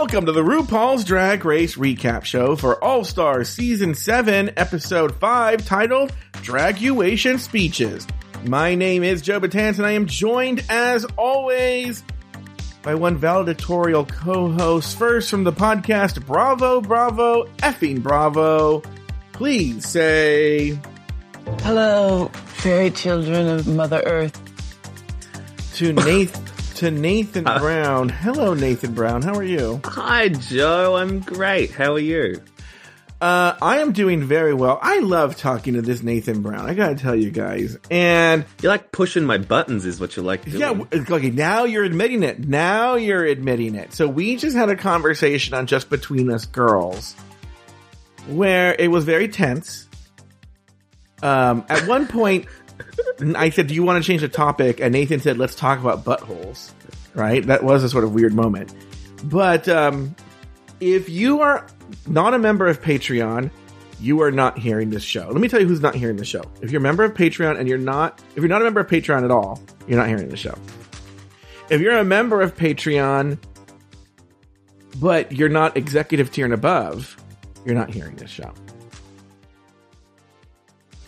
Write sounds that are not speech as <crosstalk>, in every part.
Welcome to the RuPaul's Drag Race recap show for All Stars Season 7, Episode 5, titled Draguation Speeches. My name is Joe Betance, and I am joined, as always, by one valedictorial co-host. First from the podcast, Bravo, Bravo, effing Bravo. Please say Hello, fairy children of Mother Earth. to Nathan. To Nathan Brown. Hello, Nathan Brown. How are you? Hi, Joe. I'm great. How are you? Uh, I am doing very well. I love talking to this Nathan Brown. I gotta tell you guys. And You like pushing my buttons, is what you like doing. yeah, okay, now you're admitting it. Now you're admitting it. So we just had a conversation on Just Between Us Girls where it was very tense. Um, at one point, I said, Do you want to change the topic? And Nathan said, Let's talk about buttholes. Right? That was a sort of weird moment. But um, if you are not a member of Patreon, you are not hearing this show. Let me tell you who's not hearing the show. If you're a member of Patreon and you're not, if you're not a member of Patreon at all, you're not hearing the show. If you're a member of Patreon, but you're not executive tier and above, you're not hearing this show.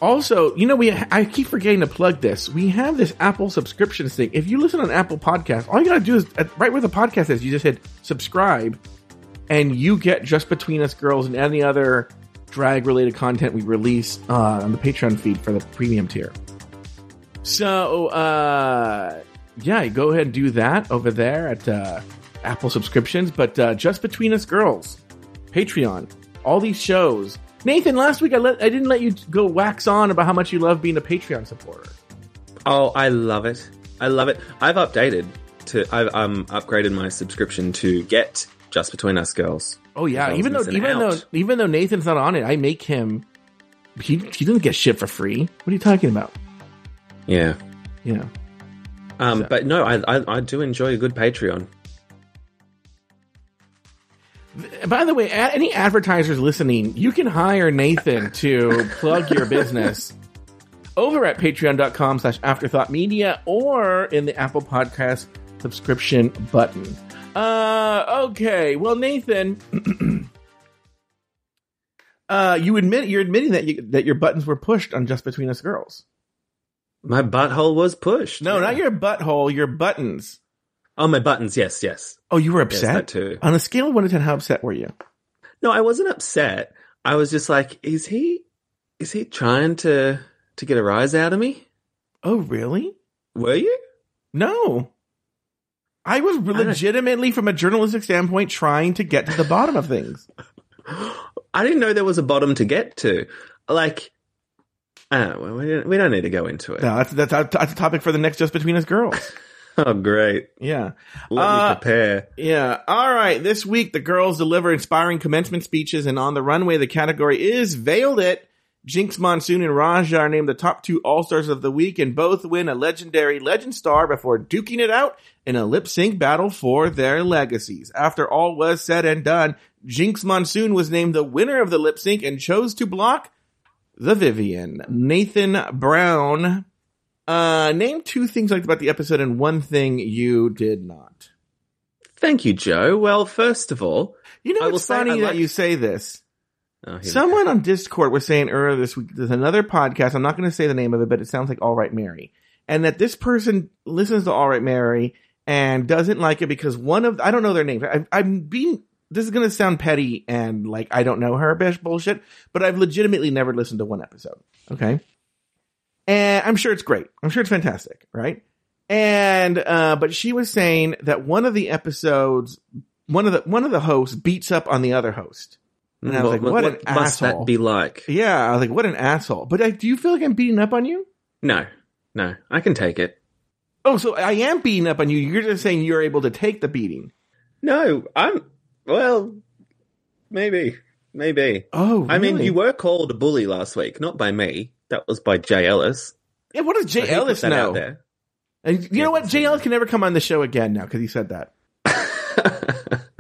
Also, you know, we I keep forgetting to plug this. We have this Apple subscriptions thing. If you listen on Apple Podcasts, all you gotta do is right where the podcast is, you just hit subscribe, and you get just between us girls and any other drag related content we release uh, on the Patreon feed for the premium tier. So, uh, yeah, go ahead and do that over there at uh, Apple subscriptions. But uh, just between us girls, Patreon, all these shows. Nathan, last week I let I didn't let you go wax on about how much you love being a Patreon supporter. Oh, I love it. I love it. I've updated to. I've um upgraded my subscription to get Just Between Us Girls. Oh yeah, was even though even though even though Nathan's not on it, I make him. He he doesn't get shit for free. What are you talking about? Yeah. Yeah. Um, So- but no, I, I I do enjoy a good Patreon. By the way, any advertisers listening, you can hire Nathan to plug your business over at patreon.com slash afterthought media or in the Apple Podcast subscription button. Uh, okay. Well, Nathan, <clears throat> uh, you admit, you're admitting that you, that your buttons were pushed on Just Between Us Girls. My butthole was pushed. No, Yeah. not your butthole, your buttons. Oh, my buttons. Yes, yes. Oh, you were Yes, upset? that too. On a scale of 1 to 10, how upset were you? No, I wasn't upset. I was just like, is he, is he trying to to get a rise out of me? Oh, really? Were you? No. I was legitimately, from a journalistic standpoint, trying to get to the bottom of things. <laughs> I didn't know there was a bottom to get to. Like, I don't know. We don't, we don't need to go into it. No, that's, that's, that's a topic for the next Just Between Us Girls. <laughs> <laughs> Oh, great. Yeah. Let Uh, me prepare. Yeah. All right. This week, the girls deliver inspiring commencement speeches, and on the runway, the category is Veiled It. Jinx Monsoon and Raja are named the top two All Stars of the week, and both win a legendary Legend Star before duking it out in a lip sync battle for their legacies. After all was said and done, Jinx Monsoon was named the winner of the lip sync and chose to block the Vivienne. Nathan Brown. Uh, name two things you liked about the episode and one thing you did not. Thank you, Joe. Well, first of all, You know, I it's funny that like- you say this. oh, Someone on Discord was saying earlier this week, there's another podcast. I'm not going to say the name of it, but it sounds like All Right Mary. And that this person listens to All Right Mary and doesn't like it because one of, I don't know their names. I, I'm being, this is going to sound petty and like I don't know her bish bullshit, but I've legitimately never listened to one episode. Okay. And I'm sure it's great. I'm sure it's fantastic. Right. And, uh, but she was saying that one of the episodes, one of the, one of the hosts beats up on the other host. And I was like, what an must asshole. that be like? Yeah, I was like, what an asshole. But I, do you feel like I'm beating up on you? No, no, I can take it. Oh, so I am beating up on you. You're just saying you're able to take the beating. No, I'm, well, maybe, maybe. Oh, I mean, you were called a bully last week, not by me. That was by Jay Ellis. Yeah, what does Jay So Ellis know? out there. And you Yeah, know what? Jay. Ellis can never come on the show again now because he said that. <laughs>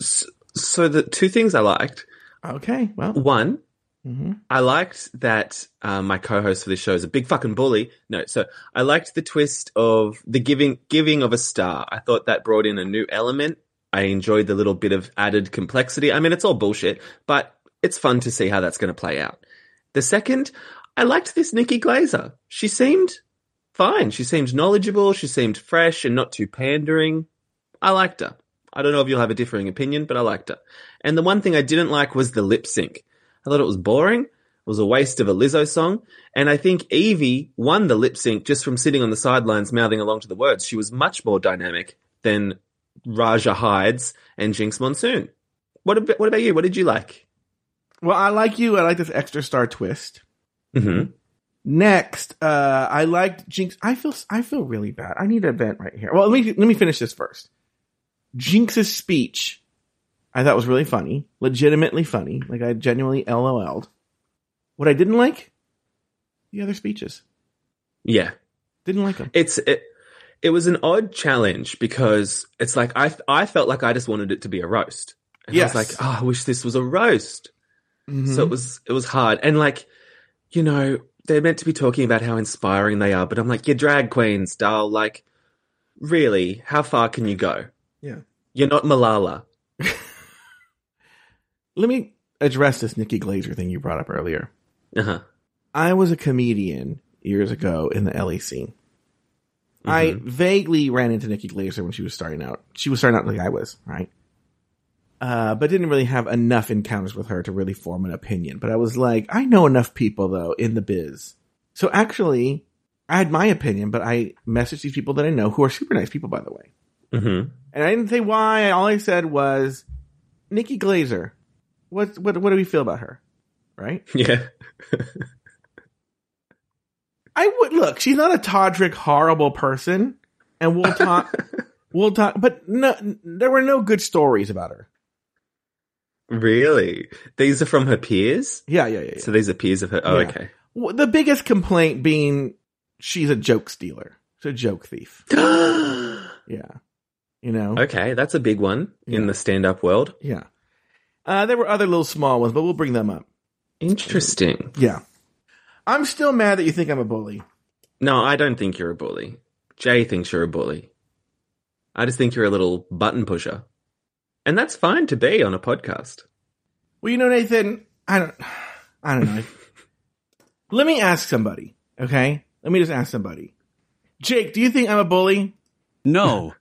so, so the two things I liked. Okay, well, One, mhm. I liked that um, my co-host for this show is a big fucking bully. No, so I liked the twist of the giving giving of a star. I thought that brought in a new element I enjoyed the little bit of added complexity. I mean, it's all bullshit, but it's fun to see how that's going to play out. The second, I liked this Nikki Glazer. She seemed fine. She seemed knowledgeable. She seemed fresh and not too pandering. I liked her. I don't know if you'll have a differing opinion, but I liked her. And the one thing I didn't like was the lip sync. I thought it was boring. It was a waste of a Lizzo song. And I think Yvie won the lip sync just from sitting on the sidelines mouthing along to the words. She was much more dynamic than Raja Hides and Jinx Monsoon. What about, what about you? What did you like? Well, I like you. I like this extra star twist. hmm Next, uh, I liked Jinx. I feel I feel really bad. I need a vent right here. Well, let me let me finish this first. Jinx's speech, I thought was really funny, legitimately funny. Like I genuinely LOL'd. What I didn't like, the other speeches. Yeah. Didn't like them. It's, it, it was an odd challenge because it's like, I, I felt like I just wanted it to be a roast. And Yes. I was like, oh, I wish this was a roast. Mm-hmm. So it was, it was hard. And like, you know, they're meant to be talking about how inspiring they are, but I'm like, you're drag queens, doll. Like, really, how far can you go? Yeah. You're not Malala. <laughs> Let me address this Nikki Glazer thing you brought up earlier. Uh-huh. I was a comedian years ago in the LA scene. I Mm-hmm. vaguely ran into Nikki Glazer when she was starting out. She was starting out like I was, right? Uh, but didn't really have enough encounters with her to really form an opinion. But I was like, I know enough people though in the biz. So actually, I had my opinion, but I messaged these people that I know who are super nice people, by the way. hmm And I didn't say why. All I said was, Nikki Glazer, what, what, what do we feel about her? Right? <laughs> Yeah. I would look. She's not a Todrick horrible person, and we'll talk. <laughs> we'll talk. But no, there were no good stories about her. Really? These are from her peers? Yeah, yeah, yeah. yeah. So these are peers of her. Oh, Yeah. okay. W- the biggest complaint being she's a joke stealer. She's a joke thief. <gasps> Yeah, you know. okay, that's a big one in the stand-up world. Yeah. Uh, there were other little small ones, but we'll bring them up. Interesting. Yeah. I'm still mad that you think I'm a bully. No, I don't think you're a bully. Jay thinks you're a bully. I just think you're a little button pusher. And that's fine to be on a podcast. Well, you know, Nathan, I don't, I don't know. <laughs> Let me ask somebody, okay? Let me just ask somebody. Jake, do you think I'm a bully? No.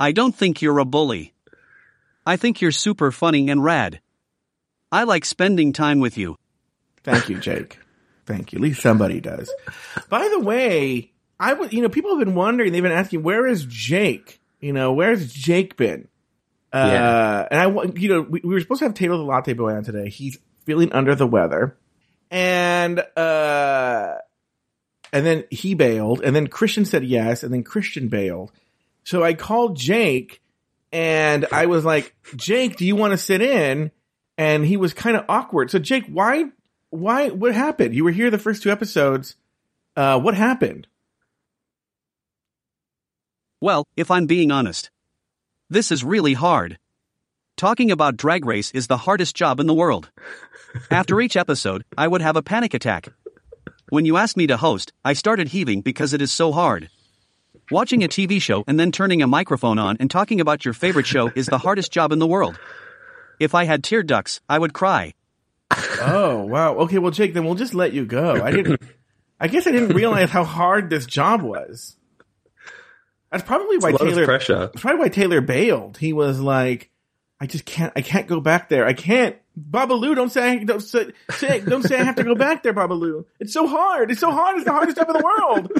I don't think you're a bully. I think you're super funny and rad. I like spending time with you. Thank you, Jake. Thank you. At least somebody does. By the way, I would, you know, people have been wondering, they've been asking, where is Jake? You know, where's Jake been? Uh, Yeah. and I, wa- you know, we, we were supposed to have Taylor the Latte Boy on today. He's feeling under the weather. And, uh, and then he bailed, and then Christian said yes, and then Christian bailed. So I called Jake, and I was like, Jake, do you want to sit in? And he was kind of awkward. So Jake, why, why, what happened? You were here the first two episodes. Uh, what happened? Well, if I'm being honest, this is really hard. Talking about Drag Race is the hardest job in the world. After each episode, I would have a panic attack. When you asked me to host, I started heaving because it is so hard. Watching a TV show and then turning a microphone on and talking about your favorite show is the hardest job in the world. If I had tear ducts, I would cry. Oh, wow. Okay. Well, Jake, then we'll just let you go. I didn't, I guess I didn't realize how hard this job was. That's probably why a lot of Taylor, pressure. That's probably why Taylor bailed. He was like, I just can't, I can't go back there. I can't. Babalu, don't say, don't say, say, don't say I have to go back there, Babalu. It's so hard. It's so hard. It's the hardest job in the world.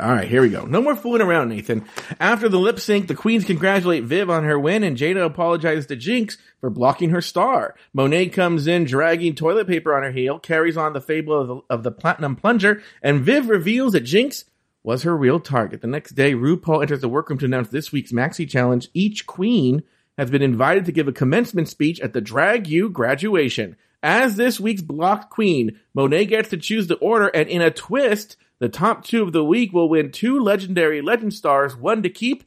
All right, here we go. No more fooling around, Nathan. After the lip sync, the queens congratulate Viv on her win, and Jaida apologizes to Jinx for blocking her star. Monet comes in dragging toilet paper on her heel, carries on the fable of the, of the platinum plunger, and Viv reveals that Jinx was her real target. The next day, RuPaul enters the workroom to announce this week's Maxi Challenge. Each queen has been invited to give a commencement speech at the Drag U graduation. As this week's blocked queen, Monet gets to choose the order, and in a twist, the top two of the week will win two legendary legend stars, one to keep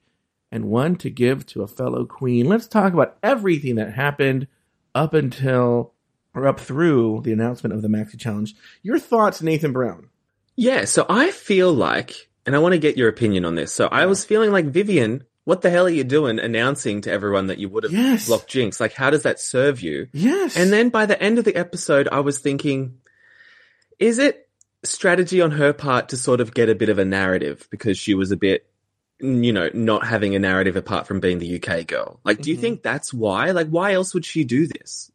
and one to give to a fellow queen. Let's talk about everything that happened up until or up through the announcement of the Maxi Challenge. Your thoughts, Nathan Brown? Yeah, so I feel like, and I want to get your opinion on this. So I was feeling like Vivienne what the hell are you doing announcing to everyone that you would have Yes. blocked Jinx? Like, how does that serve you? Yes. And then by the end of the episode, I was thinking, is it strategy on her part to sort of get a bit of a narrative because she was a bit, you know, not having a narrative apart from being the UK girl? Like, do you Mhm. think that's why? Like, why else would she do this?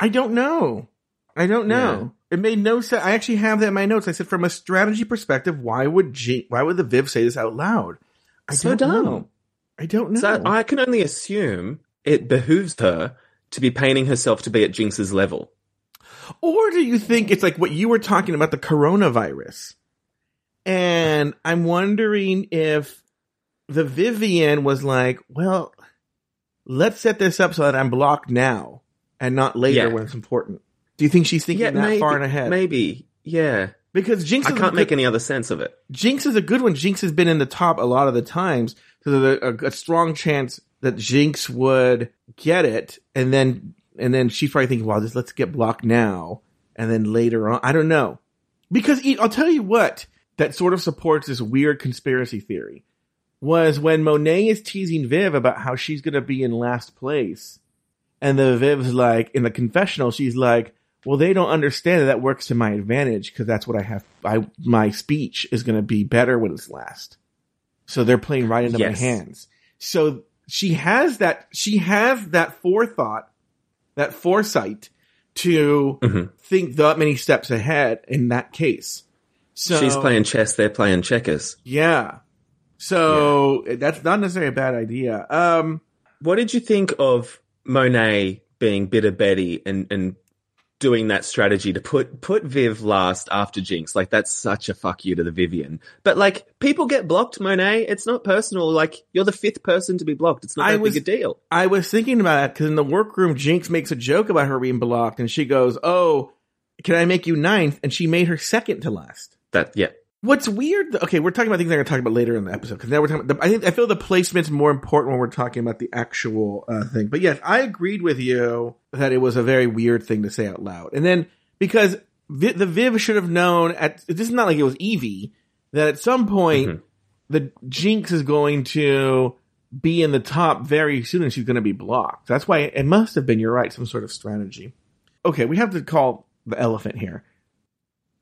I don't know. I don't know. It made no sense. I actually have that in my notes. I said, from a strategy perspective, why would G- why would the Viv say this out loud? I So don't dumb. know. I don't know. So I can only assume it behooves her to be painting herself to be at Jinx's level. Or do you think it's like what you were talking about the coronavirus? And I'm wondering if the Vivienne was like, well, let's set this up so that I'm blocked now and not later Yeah. when it's important. Do you think she's thinking that maybe, far in ahead? Maybe. Yeah. Because Jinx I is can't good- make any other sense of it. Jinx is a good one. Jinx has been in the top a lot of the times, so there's a, a strong chance that Jinx would get it, and then and then she's probably thinking, "Well, just let's get blocked now, and then later on, I don't know." Because I'll tell you what that sort of supports this weird conspiracy theory was when Monet is teasing Viv about how she's going to be in last place, and the Viv's like in the confessional, she's like, "Well, they don't understand that that works to my advantage because that's what I have. I my speech is going to be better when it's last." So they're playing right into Yes. my hands. So she has that. She has that forethought, that foresight to Mhm. think that many steps ahead in that case. So She's playing chess, they're playing checkers. yeah. So that's not necessarily a bad idea. Um, What did you think of Monet being bitter Betty and, and doing that strategy to put, put Viv last after Jinx? Like, that's such a fuck you to the Vivienne. But like, people get blocked, Monet. It's not personal. Like, you're the fifth person to be blocked. It's not that was- big a deal. I was thinking about that because in the workroom, Jinx makes a joke about her being blocked, and she goes, "Oh, can I make you ninth?" And she made her second to last. That, yeah. What's weird? Okay, we're talking about things I'm going to talk about later in the episode because now we're talking. About the, I think I feel the placement's more important when we're talking about the actual uh, thing. But yes, I agreed with you that it was a very weird thing to say out loud, and then because Vi- the Viv should have known at this is not like it was Yvie that at some point Mhm. the Jinx is going to be in the top very soon, and she's going to be blocked. That's why it must have been. You're right, some sort of strategy. Okay, we have to call the elephant here.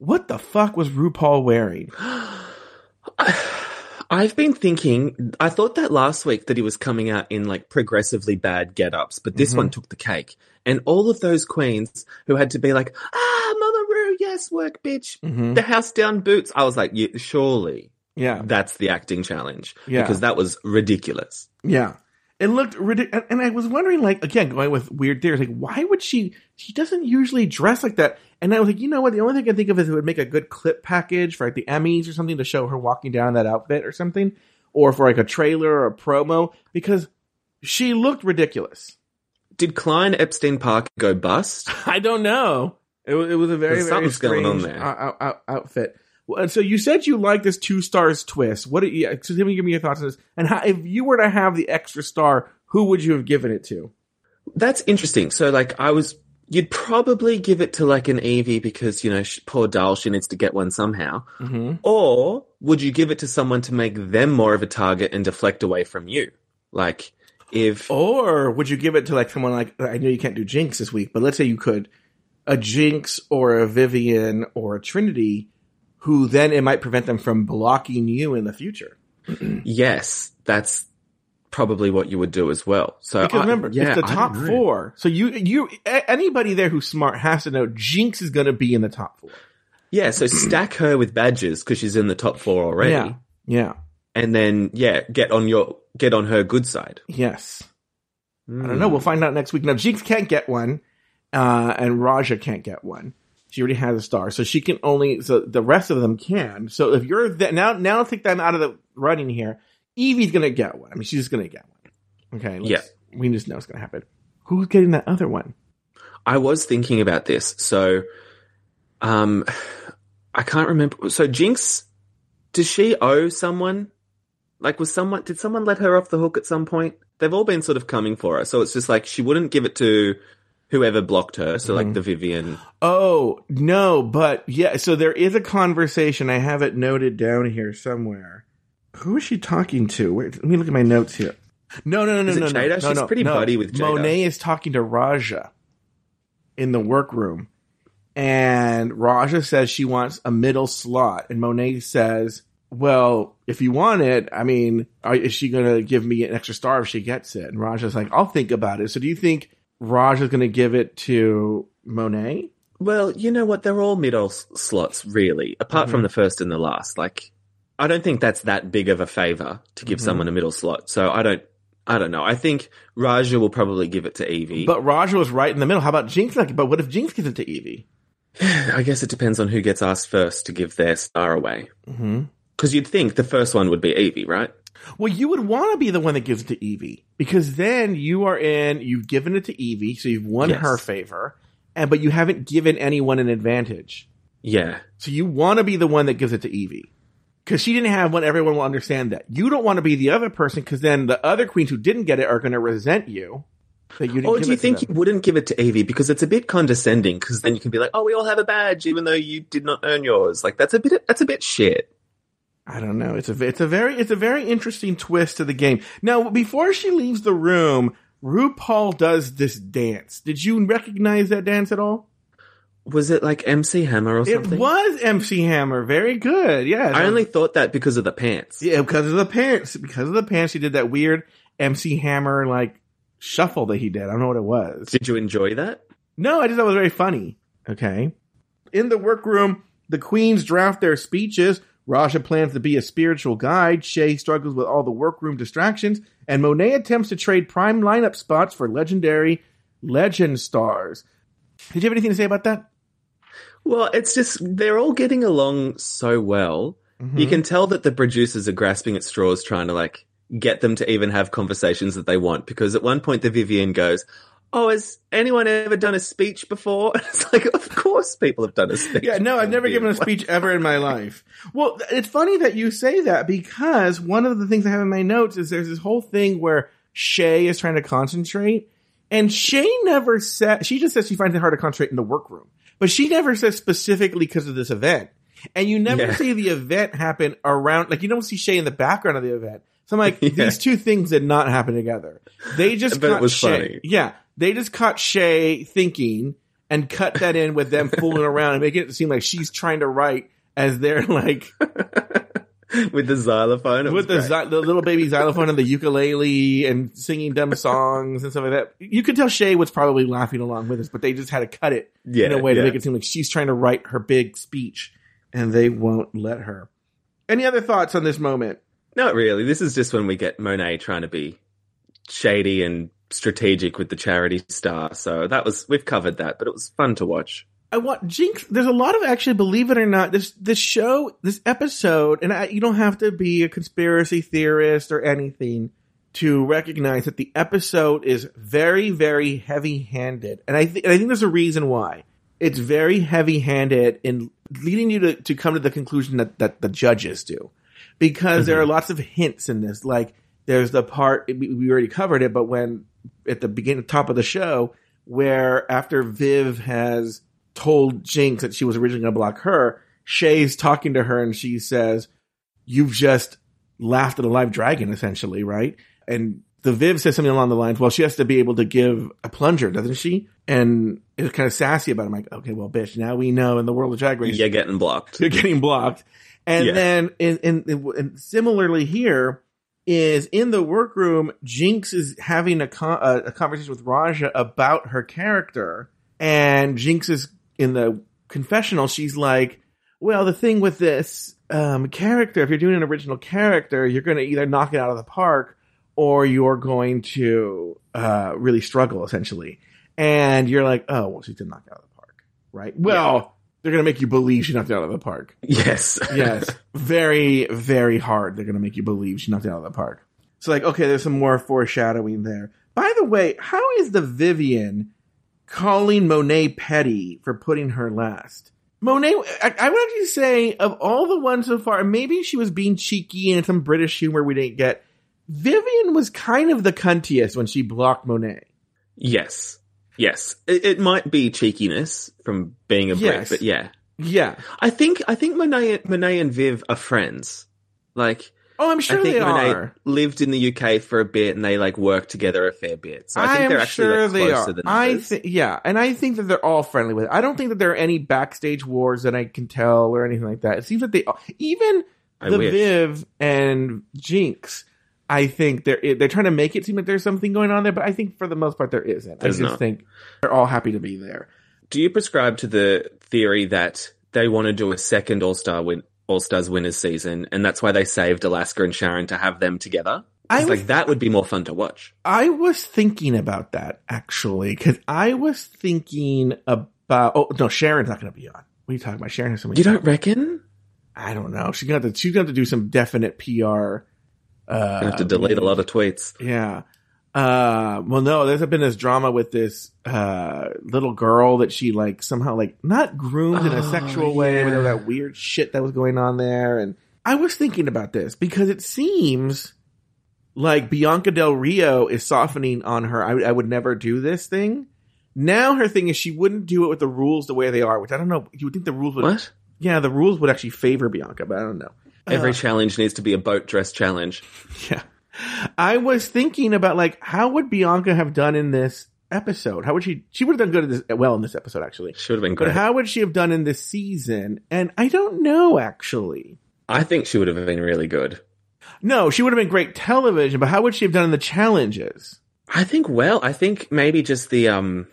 What the fuck was RuPaul wearing? <sighs> I've been thinking, I thought that last week that he was coming out in like progressively bad get ups, but this Mhm. one took the cake. And all of those queens who had to be like, ah, Mama Ru, yes, work, bitch. Mm-hmm. The house down boots. I was like, yeah, surely Yeah, that's the acting challenge. Yeah. Because that was ridiculous. yeah. It looked ridiculous, and I was wondering, like, again, going with weird theories, like, why would she? She doesn't usually dress like that. And I was like, you know what? The only thing I can think of is it would make a good clip package for like the Emmys or something to show her walking down in that outfit or something, or for like a trailer or a promo because she looked ridiculous. Did Klein Epstein Parker go bust? <laughs> I don't know. It was, it was a very very something's going on strange there. out- out- outfit. Well, and so you said you like this two stars twist. What? do you- So give me give me your thoughts on this. And how, if you were to have the extra star, who would you have given it to? That's interesting. So, like, I was, you'd probably give it to like an Yvie because, you know, she, poor doll, she needs to get one somehow. Mm-hmm. Or would you give it to someone to make them more of a target and deflect away from you? Like, if, Or would you give it to like someone like I know you can't do Jinx this week, but let's say you could a Jinx or a Vivienne or a Trinity, who then it might prevent them from blocking you in the future. <clears throat> yes, that's probably what you would do as well. So, Because I- remember, yeah, it's the top four. So you you anybody there who's smart has to know Jinx is going to be in the top four. Yeah, so <clears throat> stack her with badges because she's in the top four already. Yeah, yeah, And then, yeah, get on your, get on her good side. yes. I Hmm. don't know. We'll find out next week. Now Jinx can't get one, uh, and Raja can't get one. She already has a star, so she can only. So the rest of them can. So if you're th- now now take them out of the running here, Yvie's gonna get one. I mean, she's gonna get one. Okay. let's- We just know it's gonna happen. Who's getting that other one? I was thinking about this. So, um, I can't remember. So Jinx, does she owe someone? Like, was someone, did someone let her off the hook at some point? They've all been sort of coming for her. So it's just like, she wouldn't give it to whoever blocked her. So like Mhm. the Vivienne. Oh no, but yeah. So there is a conversation. I have it noted down here somewhere. Who is she talking to? Wait, let me look at my notes here. No, no, no, Is it no, no, Jaida? no, She's no, pretty no. buddy with Jaida. Monet is talking to Raja in the workroom, and Raja says she wants a middle slot, and Monet says, "Well, if you want it, I mean, are, is she going to give me an extra star if she gets it?" And Raja's like, "I'll think about it." So, do you think Raja's going to give it to Monet? Well, you know what? They're all middle s- slots, really, apart Mm-hmm. from the first and the last. Like, I don't think that's that big of a favor to give Mhm. someone a middle slot. So I don't, I don't know. I think Raja will probably give it to Yvie. But Raja was right in the middle. How about Jinx? Like, but what if Jinx gives it to Yvie? <sighs> I guess it depends on who gets asked first to give their star away. Mm-hmm. Because you'd think the first one would be Yvie, right? Well, you would want to be the one that gives it to Yvie because then you are in, you've given it to Yvie, so you've won Yes. her favor, and but you haven't given anyone an advantage. Yeah. So you want to be the one that gives it to Yvie because she didn't have one. Everyone will understand that. You don't want to be the other person because then the other queens who didn't get it are going to resent you that you didn't. Or give do you think you wouldn't give it to Yvie because it's a bit condescending? Because then you can be like, "Oh, we all have a badge, even though you did not earn yours." Like that's a bit, that's a bit shit. I don't know. It's a it's a very it's a very interesting twist to the game. Now, before she leaves the room, RuPaul does this dance. Did you recognize that dance at all? Was it like MC Hammer or something? It was MC Hammer. Very good. Yeah. I only thought that because of the pants. yeah because of the pants. Because of the pants, he did that weird MC Hammer like shuffle that he did. I don't know what it was. Did you enjoy that? No, I just thought it was very funny. Okay. In the workroom, the queens draft their speeches. Raja plans to be a spiritual guide. Shea struggles with all the workroom distractions. And Monet attempts to trade prime lineup spots for legendary legend stars. Did you have anything to say about that? Well, it's just they're all getting along so well. You mm-hmm. can tell that the producers are grasping at straws, trying to like get them to even have conversations that they want. Because at one point, the Vivienne goes, "Oh, has anyone ever done a speech before?" <laughs> it's like, of course, people have done a speech. Yeah, no, I've never given a speech ever in my life. Well, it's funny that you say that because one of the things I have in my notes is there's this whole thing where Shea is trying to concentrate, and Shea never said, she just says she finds it hard to concentrate in the workroom, but she never says specifically because of this event. And you never Yeah. see the event happen around, like you don't see Shea in the background of the event. So I'm like, <laughs> Yeah. these two things did not happen together. They <laughs> just But it caught was Shea. funny. Yeah, they just caught Shea thinking and cut that in with them <laughs> fooling around and making it seem like she's trying to write as they're like with the xylophone. With the, the little baby xylophone and the ukulele and singing dumb songs and stuff like that. You could tell Shea was probably laughing along with us, but they just had to cut it Yeah, in a way to make it seem like she's trying to write her big speech and they won't let her. Any other thoughts on this moment? Not really. This is just when we get Monet trying to be shady and strategic with the charity star. So that was we've covered that, but it was fun to watch. I want Jinx. There's a lot of actually, believe it or not, this this show, this episode, and I, you don't have to be a conspiracy theorist or anything to recognize that the episode is very, very heavy-handed, and I, th- and I think there's a reason why. It's very heavy-handed in leading you to, to come to the conclusion that that the judges do, because there are mm-hmm. lots of hints in this. Like there's the part we we already covered it, but when at the beginning, top of the show, where after Viv has told Jinx that she was originally going to block her, Shea's talking to her and she says, "You've just laughed at a live dragon, essentially, right?" And the Viv says something along the lines, "Well, she has to be able to give a plunger, doesn't she?" And it's kind of sassy about it. I'm like, "Okay, well, bitch, now we know in the world of Drag Race, You're getting blocked. <laughs> you're getting blocked." And Yeah. then, in, in, in, and similarly here is in the workroom, Jinx is having a, con- a, a conversation with Raja about her character, and Jinx is in the confessional. She's like, "Well, the thing with this um, character, if you're doing an original character, you're going to either knock it out of the park, or you're going to uh, really struggle, essentially." And you're like, "Oh, well, she did knock it out of the park, right?" Well. They're gonna make you believe she knocked it out of the park Yes. yes, <laughs> very, very hard. They're going to make you believe she knocked it out of the park. So, like, okay, there's some more foreshadowing there. By the way, how is the Vivienne calling Monet petty for putting her last? Monet, I, I would actually say, of all the ones so far, maybe she was being cheeky and some British humor we didn't get. Vivienne was kind of the cuntiest when she blocked Monet. yes. Yes. It, it might be cheekiness from being a Brit, Yes. but yeah. Yeah. I think I think Monet, Monet and Viv are friends. Like Oh, I'm sure I think they Monet are. lived in the UK for a bit and they like work together a fair bit. So I think they're actually sure like, closer than I think, yeah, and I think that they're all friendly with it. I don't think that there are any backstage wars that I can tell or anything like that. It seems that they even I the wish. Viv and Jinx. I think they're they're trying to make it seem like there's something going on there, but I think for the most part there isn't. There's I just not. think they're all happy to be there. Do you prescribe to the theory that they want to do a second All Star win All Stars winners season, and that's why they saved Alaska and Sharon to have them together? I was- like that would be more fun to watch. I was thinking about that actually because I was thinking about. Oh no, Sharon's not going to be on. What are you talking about? Sharon has so. You don't reckon? I don't know. She's have to. She's gonna to do some definite PR. Uh, I have to delete a lot of tweets. Yeah. Uh, well, no, there's been this drama with this, uh, little girl that she like somehow like not groomed in a Oh, sexual way, but there was that weird shit that was going on there. And I was thinking about this because it seems like Bianca Del Rio is softening on her. I, I would never do this thing. Now her thing is she wouldn't do it with the rules the way they are, which I don't know. You would think the rules would, What? yeah, the rules would actually favor Bianca, but I don't know. Every Uh, challenge needs to be a boat dress challenge. <laughs> Yeah. I was thinking about like how would Bianca have done in this episode? How would she she would have done good in this well in this episode actually. She would have been good. But how would she have done in this season? And I don't know actually. I think she would have been really good. No, she would have been great television, but how would she have done in the challenges? I think well, I think maybe just the um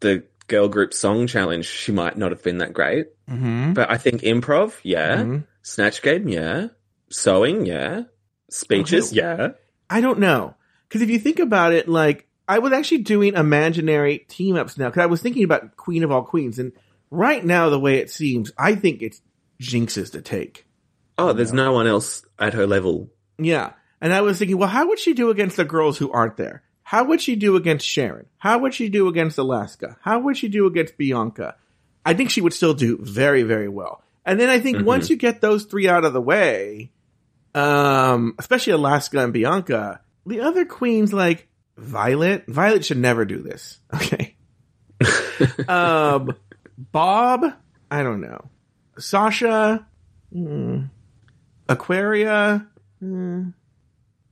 the girl group song challenge she might not have been that great. Mm-hmm. But I think improv, yeah. Mhm. Snatch game, yeah. Sewing, yeah. Speeches, Okay. yeah. I don't know. Because if you think about it, like, I was actually doing imaginary team ups now, because I was thinking about Queen of All Queens, and right now, the way it seems, I think it's Jinx's to take. Oh, there's no one else at her level. Yeah. And I was thinking, well, how would she do against the girls who aren't there? How would she do against Sharon? How would she do against Alaska? How would she do against Bianca? I think she would still do very, very well. And then I think Mhm. once you get those three out of the way, um, especially Alaska and Bianca, the other queens like Violet, Violet should never do this. <laughs> Okay. <laughs> um, Bob, I don't know. Sasha, hmm. Aquaria, hmm.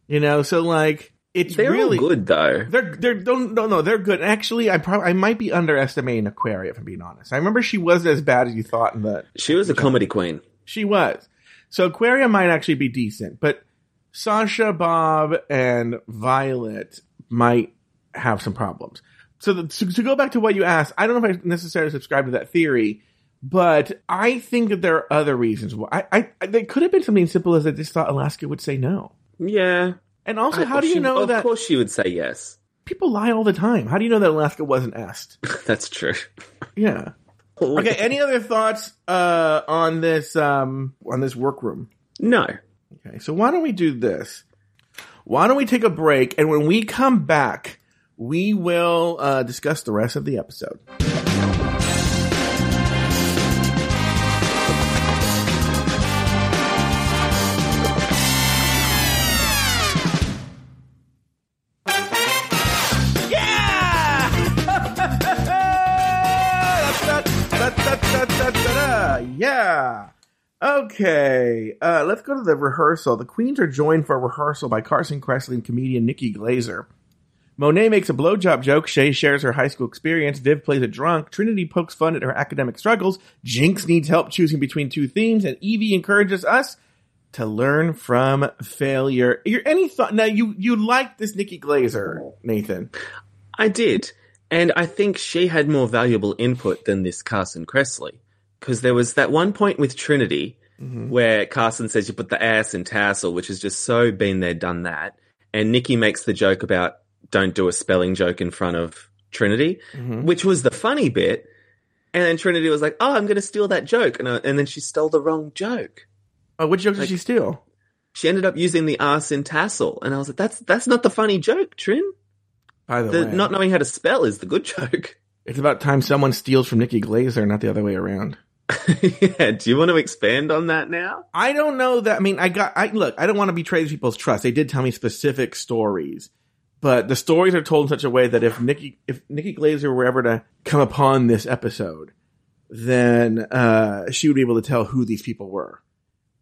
you know, so like it's They're really good though. They're they're don't no no they're good. Actually, I probably I might be underestimating Aquaria if I'm being honest. I remember she wasn't as bad as you thought in the She was a comedy queen. she was. So Aquaria might actually be decent, but Sasha, Bob, and Violet might have some problems. So the, to, to go back to what you asked, I don't know if I necessarily subscribe to that theory, but I think that there are other reasons why. I, I, I there could have been something simple as I just thought Alaska would say no. Yeah. And also, I- how do you she- know of that Of course she would say yes. people lie all the time? How do you know that Alaska wasn't asked? <laughs> That's true. Yeah. Okay. Any other thoughts uh, on this um, on this workroom? No. Okay. So why don't we do this? Why don't we take a break, and when we come back, we will uh, discuss the rest of the episode. Okay. Uh, let's go to the rehearsal. The queens are joined for a rehearsal by Carson Kressley and comedian Nikki Glazer. Monet makes a blowjob joke. Shea shares her high school experience. Viv plays a drunk. Trinity pokes fun at her academic struggles. Jinx needs help choosing between two themes, and Yvie encourages us to learn from failure. Your any thought? Now you you like this Nikki Glazer, Nathan? I did. And I think she had more valuable input than this Carson Kressley. Because there was that one point with Trinity where Carson says you put the ass in tassel, which has just so been there, done that. And Nikki makes the joke about don't do a spelling joke in front of Trinity, which was the funny bit. And then Trinity was like, oh, I'm going to steal that joke. And, uh, and then she stole the wrong joke. Oh, which joke did she steal? She ended up using the ass in tassel. And I was like, that's, that's not the funny joke, Trin. By the, The way, not knowing how to spell is the good <laughs> joke. it's about time someone steals from Nikki Glazer, not the other way around. <laughs> yeah, do you want to expand on that now? I don't know that. I mean, I got. I look. I don't want to betray these people's trust. They did tell me specific stories, but the stories are told in such a way that if Nikki, if Nikki Glazer were ever to come upon this episode, then uh, she would be able to tell who these people were.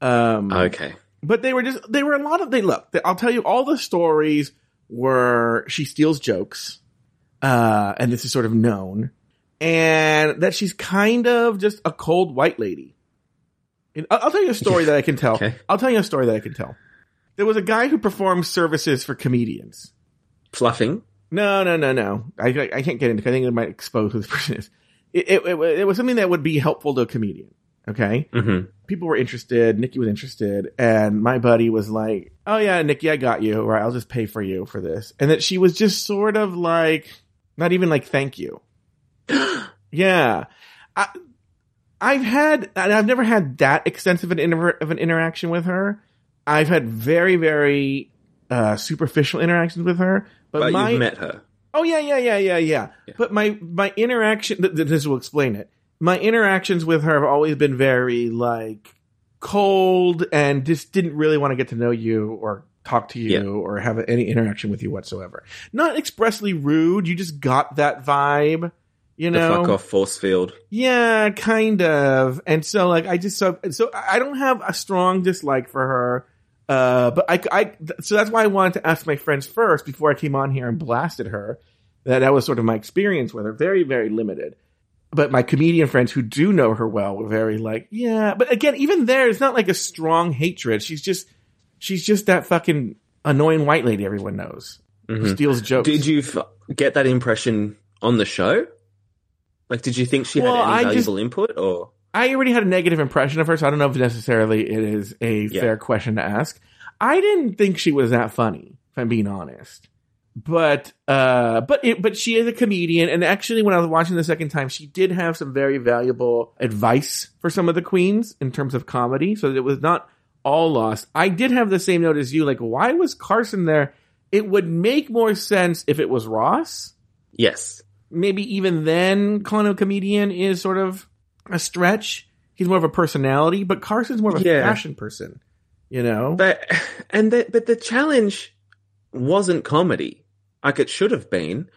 Um, Okay. but they were just they were a lot of they look. I'll tell you all the stories were she steals jokes, uh, and this is sort of known, and that she's kind of just a cold white lady. And I'll, I'll tell you a story that I can tell. <laughs> Okay. I'll tell you a story that I can tell. There was a guy who performed services for comedians. Fluffing. No, no, no, no. I, I, I can't get into. I think it might expose who this <laughs> person is. It, it, it, it was something that would be helpful to a comedian. Okay, Mm-hmm. people were interested. Nikki was interested, and my buddy was like, "Oh yeah, Nikki, I got you. Right, I'll just pay for you for this." And that she was just sort of like, not even like, "Thank you." <gasps> yeah, I, I've had, and I've never had that extensive an inter- of an interaction with her. I've had very, very uh, superficial interactions with her, but, But my you've met her. Oh yeah, yeah, yeah, yeah, yeah. Yeah. But my my interaction th- th- this will explain it. My interactions with her have always been very like cold and just didn't really want to get to know you or talk to you Yeah. or have any interaction with you whatsoever. Not expressly rude, you just got that vibe, you The know. fuck off force field. Yeah, kind of. And so like I just so so I don't have a strong dislike for her. Uh, but I, I, so that's why I wanted to ask my friends first before I came on here and blasted her. That that was sort of my experience with her. Very, very limited. But my comedian friends who do know her well were very like, yeah. But again, even there, it's not like a strong hatred. She's just, she's just that fucking annoying white lady everyone knows who steals jokes. Did you f- get that impression on the show? Like, did you think she Well, had I any just- valuable input, or I already had a negative impression of her, so I don't know if necessarily it is a Yeah. fair question to ask. I didn't think she was that funny, if I'm being honest. But uh but it, but she is a comedian and actually when I was watching the second time she did have some very valuable advice for some of the queens in terms of comedy so it was not all lost. I did have the same note as you like why was Carson there? It would make more sense if it was Ross yes? Maybe even then him comedian is sort of a stretch. He's more of a personality, but Carson's more of a Yeah. fashion person. You know? But and the, but the challenge wasn't comedy. Like it should have been,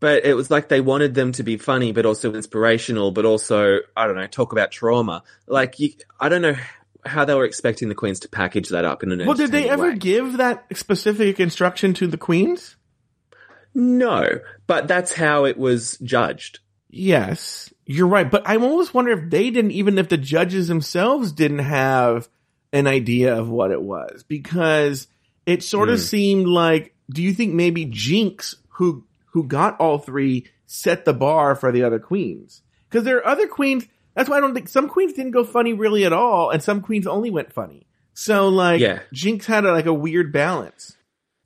but it was like they wanted them to be funny, but also inspirational, but also I don't know, talk about trauma. Like you, I don't know how they were expecting the queens to package that up in an. well, did they ever way. give that specific instruction to the queens? No, but that's how it was judged. Yes, you're right. But I'm almost wondering if they didn't, even if the judges themselves didn't have an idea of what it was, because it sort of hmm. seemed like, do you think maybe Jinx, who, who got all three, set the bar for the other queens? Because there are other queens, that's why I don't think, some queens didn't go funny really at all, and some queens only went funny. So like, Yeah. Jinx had a, like a weird balance.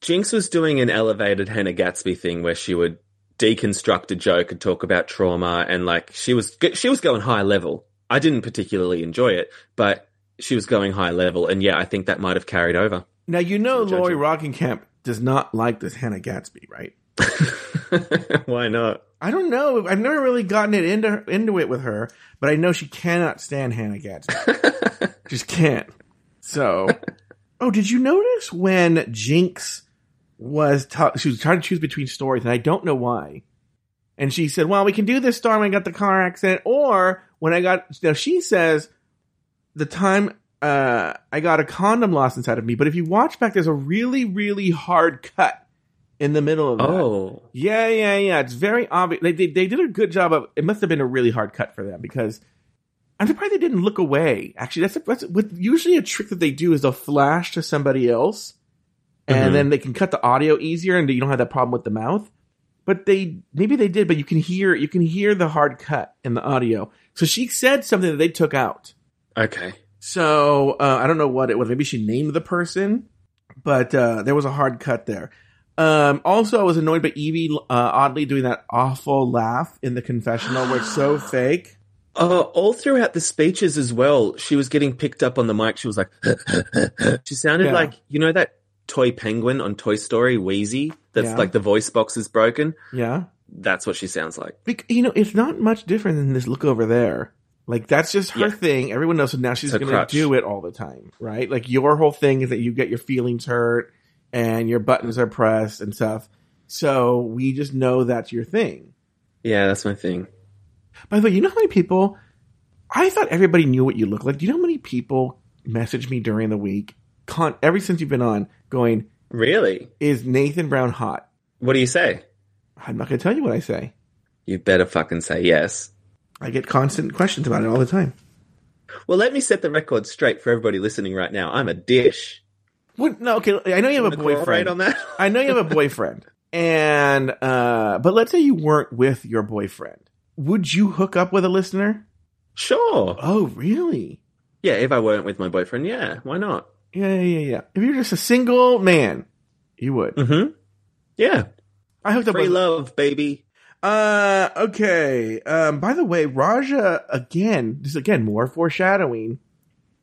Jinx was doing an elevated Hannah Gadsby thing where she would deconstruct a joke and talk about trauma and like she was she was going high level. I didn't particularly enjoy it, but she was going high level and yeah, I think that might have carried over. Now, you know, Lori. Rockingham does not like this Hannah Gadsby, right? <laughs> Why not? I don't know. I've never really gotten it into into it with her, but I know she cannot stand Hannah Gadsby. <laughs> Just can't. So, <laughs> oh, did you notice when Jinx was ta- she was trying to choose between stories, and I don't know why. And she said, "Well, we can do this story when I got the car accident, or when I got." Now she says, "The time uh, I got a condom lost inside of me." But if you watch back, there's a really, really hard cut in the middle of that. Oh. Yeah, yeah, yeah. It's very obvious. They, they they did a good job of. It must have been a really hard cut for them because I'm surprised they didn't look away. Actually, that's a, that's with usually a trick that they do is they'll flash to somebody else, and Mhm. then they can cut the audio easier, and you don't have that problem with the mouth. But they maybe they did, but you can hear you can hear the hard cut in the audio. So she said something that they took out. Okay. So uh, I don't know what it was. Maybe she named the person, but uh, there was a hard cut there. Um, also, I was annoyed by Yvie uh, oddly doing that awful laugh in the confessional, it's so <gasps> fake. Uh, all throughout the speeches as well, she was getting picked up on the mic. She was like, <laughs> she sounded Yeah. like, you know, that toy penguin on Toy Story, Wheezy, that's Yeah. like the voice box is broken. Yeah, That's what she sounds like. Bec- you know, it's not much different than this look over there. Like that's just her Yeah. thing. Everyone knows, so now she's her going to crutch. do it all the time, right? Like your whole thing is that you get your feelings hurt and your buttons are pressed and stuff. So we just know that's your thing. Yeah, that's my thing. By the way, you know how many people? I thought everybody knew what you look like. Do you know how many people message me during the week con ever since you've been on, going, Really? "Is Nathan Brown hot?" What do you say? I'm not going to tell you what I say. You better fucking say yes. I get constant questions about it all the time. Well, let me set the record straight for everybody listening right now. I'm a dish. What? No, okay. I know you have a boyfriend. on that? <laughs> I know you have a boyfriend, and uh, but let's say you weren't with your boyfriend. Would you hook up with a listener? Sure. Oh, really? Yeah, if I weren't with my boyfriend, yeah, why not? Yeah, yeah, yeah. yeah. If you're just a single man, you would. Mm-hmm. Yeah. I hooked up Free with. love, baby. Uh, okay. Um, by the way, Raja again. This is again more foreshadowing.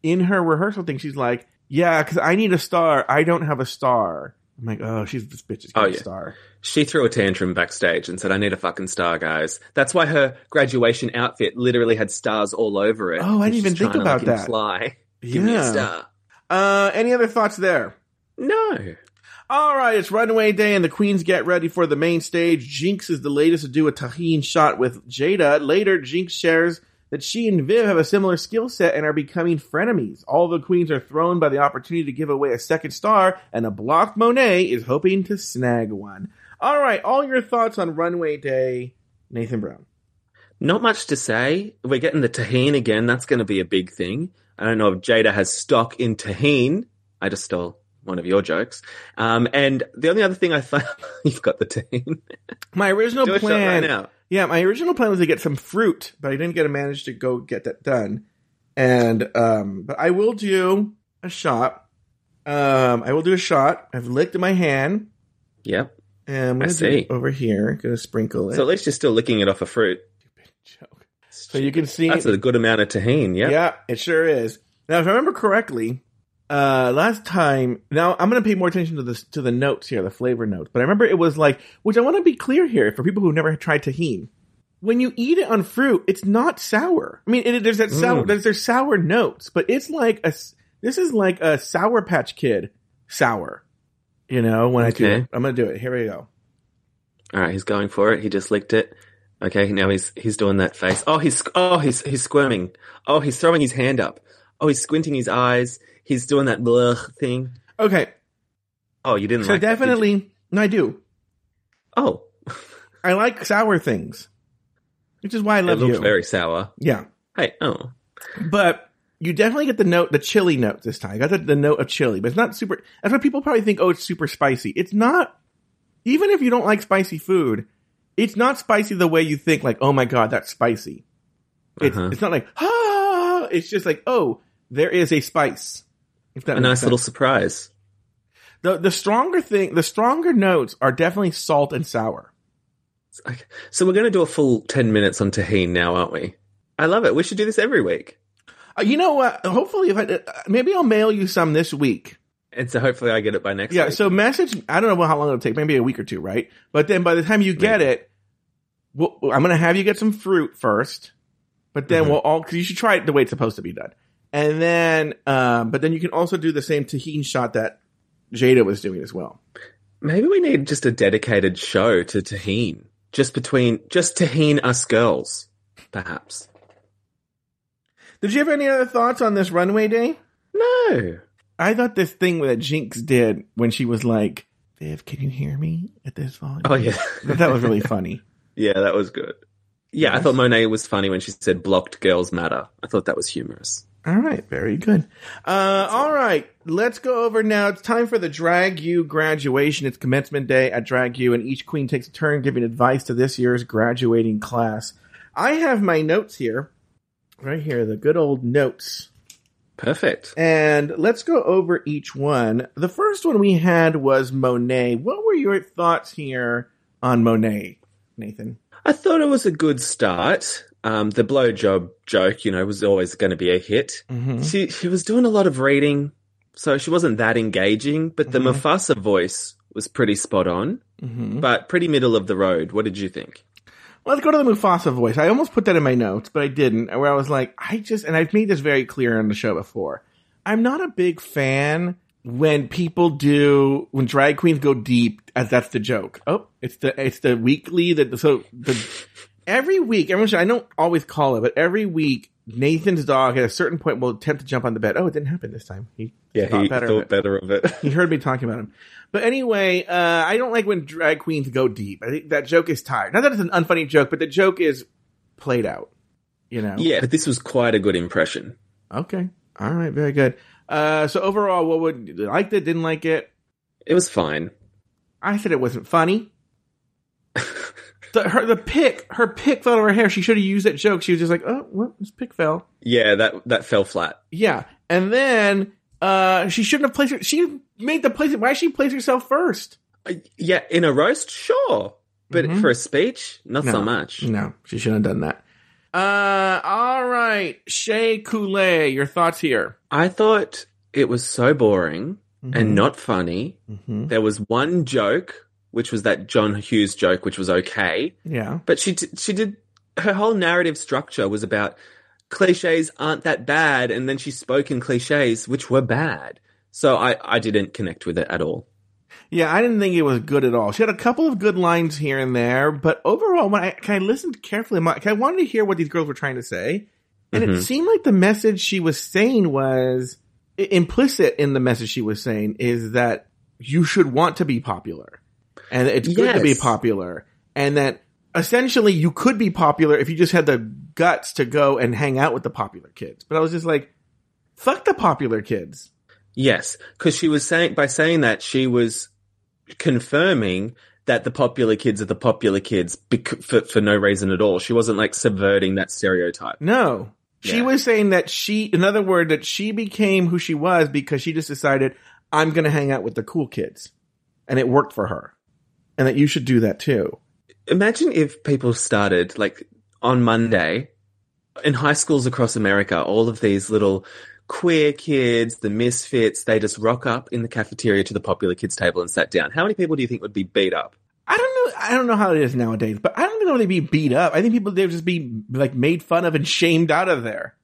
In her rehearsal thing, she's like, "Yeah, because I need a star. I don't have a star." I'm like, "Oh, she's this bitch is Oh, a yeah. star." She threw a tantrum backstage and said, I need a fucking star, guys. That's why her graduation outfit literally had stars all over it. Oh, I didn't even think about that. Fly. <laughs> Give me a Yeah. star. Uh, any other thoughts there? No. All right, it's runway day and the queens get ready for the main stage. Jinkx is the latest to do a Tajín shot with Jaida. Later, Jinkx shares that she and Viv have a similar skill set and are becoming frenemies. All the queens are thrown by the opportunity to give away a second star, and a blocked Monet is hoping to snag one. All right, all your thoughts on runway day, Nathan Brown. Not much to say. We're getting the Tajín again. That's going to be a big thing. I don't know if Jaida has stock in Tajín. I just stole one of your jokes. Um, and the only other thing I found, <laughs> you've got the Tajín. My original Do a shot plan, right yeah, my original plan was to get some fruit, but I didn't get a manage to go get that done. And um, but I will do a shot. Um, I will do a shot. I've licked my hand, Yep. and I'm gonna do see. over here. Gonna sprinkle it. So at least you're still licking it off a fruit. Joke. So you can see, That's a good amount of Tajín. Yeah. yeah, it sure is. Now, if I remember correctly, uh, last time. Now I'm gonna pay more attention to the to the notes here, the flavor notes. But I remember it was like, which I want to be clear here for people who've never tried Tajín. When you eat it on fruit, it's not sour. I mean, it, there's that sour, Mm. there's there's sour notes, but it's like a. This is like a Sour Patch Kid sour. You know, when I do it, I'm gonna do it. Here we go. All right, he's going for it. He just licked it. Okay, now he's he's doing that face. Oh, he's oh he's he's squirming. Oh, he's throwing his hand up. Oh, he's squinting his eyes. He's doing that blech thing. Okay, Oh, you didn't so like that, did definitely, no, I do. Oh, I like sour things, which is why I it love looks you. very sour. yeah, Hey, oh, but you definitely get the note, the chili note this time. I got the, the note of chili, but it's not super. That's what people probably think, oh, it's super spicy. It's not. Even if you don't like spicy food, it's not spicy the way you think. Like, oh my god, that's spicy. It's Uh-huh. it's not like ah. It's just like oh, there is a spice. If that a nice sense. little surprise. The the stronger thing, the stronger notes are definitely salt and sour. So we're going to do a full ten minutes on Tajín now, aren't we? I love it. We should do this every week. Uh, you know what? Hopefully, if I uh, maybe I'll mail you some this week. And so hopefully I get it by next week. Yeah. week. So message. I don't know how long it'll take. Maybe a week or two, right? But then by the time you get Maybe. it, we'll, I'm going to have you get some fruit first. But then Mhm. we'll all because you should try it the way it's supposed to be done. And then, um, but then you can also do the same Tajín shot that Jaida was doing as well. Maybe we need just a dedicated show to Tajín. Just between, just Tajín us girls, perhaps. Did you have any other thoughts on this runway day? No. I thought this thing that Jinkx did when she was like, "Viv, can you hear me at this volume?" Oh yeah. That was really funny. <laughs> yeah, that was good. Yeah, I thought Monet was funny when she said blocked girls matter. I thought that was humorous. All right, very good. Uh, all right, let's go over now. It's time for the Drag U graduation. It's commencement day at Drag U, and each queen takes a turn giving advice to this year's graduating class. I have my notes here, right here, the good old notes. Perfect. And let's go over each one. The first one we had was Monet. What were your thoughts here on Monet, Nathan? I thought it was a good start. Um, the blowjob joke, you know, was always going to be a hit. Mm-hmm. She she was doing a lot of reading, so she wasn't that engaging. But the Mhm. Mufasa voice was pretty spot on, Mm-hmm. but pretty middle of the road. What did you think? Let's go to the Mufasa voice. I almost put that in my notes, but I didn't. Where I was like, I just, and I've made this very clear on the show before. I'm not a big fan when people do when drag queens go deep, as that's the joke. Oh, it's the it's the weekly that so the every week. Everyone, should, I don't always call it, but every week Nathan's dog at a certain point will attempt to jump on the bed. Oh, it didn't happen this time. He Yeah, thought he better thought it. better of it. He heard me talking about him. But anyway, uh, I don't like when drag queens go deep. I think that joke is tired. Not that it's an unfunny joke, but the joke is played out. You know? yeah, but this was quite a good impression. Okay. All right. Very good. Uh, so overall, what would you liked it? Didn't like it? It was fine. I said it wasn't funny. <laughs> the her the pick her pick fell out of her hair. She should have used that joke. She was just like, oh, what? this pick fell. Yeah, that that fell flat. Yeah, and then uh, she shouldn't have placed her. She made the place. Why she place herself first? Uh, Yeah, in a roast, sure, but Mhm. for a speech, not No. so much. No, she shouldn't have done that. Uh, all right, Shea Couleé, your thoughts here? I thought it was so boring Mm-hmm. and not funny. Mhm. There was one joke, which was that John Hughes joke, which was okay, Yeah, but she d- she did her whole narrative structure was about cliches aren't that bad, and then she spoke in cliches which were bad. So I I didn't connect with it at all. yeah. I didn't think it was good at all. She had a couple of good lines here and there, but overall, when I, I listened carefully, I wanted to hear what these girls were trying to say, and it Mhm. seemed like the message she was saying was implicit in the message she was saying is that you should want to be popular, and it's good to be popular, and that essentially you could be popular if you just had the guts to go and hang out with the popular kids. But I was just like, fuck the popular kids. Yes, because she was saying by saying that she was confirming that the popular kids are the popular kids bec- for for no reason at all. She wasn't like subverting that stereotype. No. She Yeah. was saying that she, in other words, that she became who she was because she just decided, I'm going to hang out with the cool kids. And it worked for her. And that you should do that too. Imagine if people started like on Monday in high schools across America, all of these little queer kids, the misfits, they just rock up in the cafeteria to the popular kids table and sat down. How many people do you think would be beat up? I don't know. I don't know how it is nowadays, but I don't know they'd be beat up. I think people, they'd just be like made fun of and shamed out of there.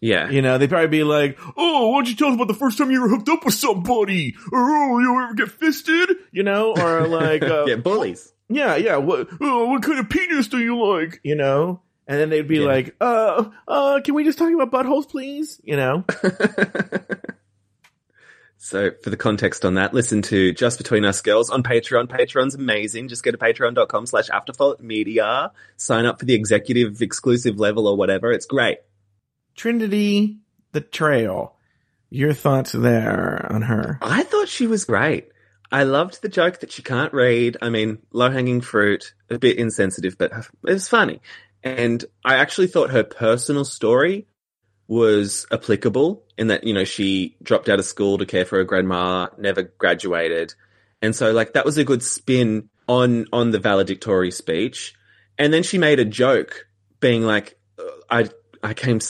Yeah. You know, they'd probably be like, Oh, why don't you tell us about the first time you were hooked up with somebody? Or, oh, you ever get fisted? You know, or like, <laughs> uh, yeah, bullies. Yeah, yeah. What oh, what kind of penis do you like? You know? And then they'd be Yeah. like, uh, uh, can we just talk about buttholes, please? You know? <laughs> So for the context on that, listen to Just Between Us Girls on Patreon. Patreon's amazing. Just go to patreon.com slash afterthought media. Sign up for the executive exclusive level or whatever. It's great. Trinity the Trail. Your thoughts there on her? I thought she was great. I loved the joke that she can't read. I mean, low hanging fruit, a bit insensitive, but it was funny. And I actually thought her personal story was applicable in that, you know, she dropped out of school to care for her grandma, never graduated. And so like that was a good spin on, on the valedictory speech. And then she made a joke being like, uh, I, I came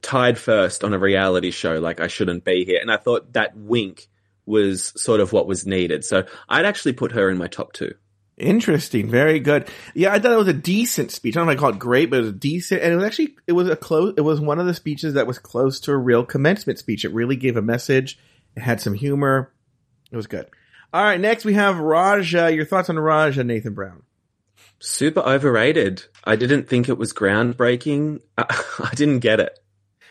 tied first on a reality show. Like I shouldn't be here. And I thought that wink was sort of what was needed. So I'd actually put her in my top two. Interesting. Very good. Yeah, I thought it was a decent speech. I don't know if I call it great, but it was decent. And it was actually, it was a close, it was one of the speeches that was close to a real commencement speech. It really gave a message. It had some humor. It was good. All right. Next we have Raja. Your thoughts on Raja, Nathan Brown? Super overrated. I didn't think it was groundbreaking. <laughs> I, I didn't get it.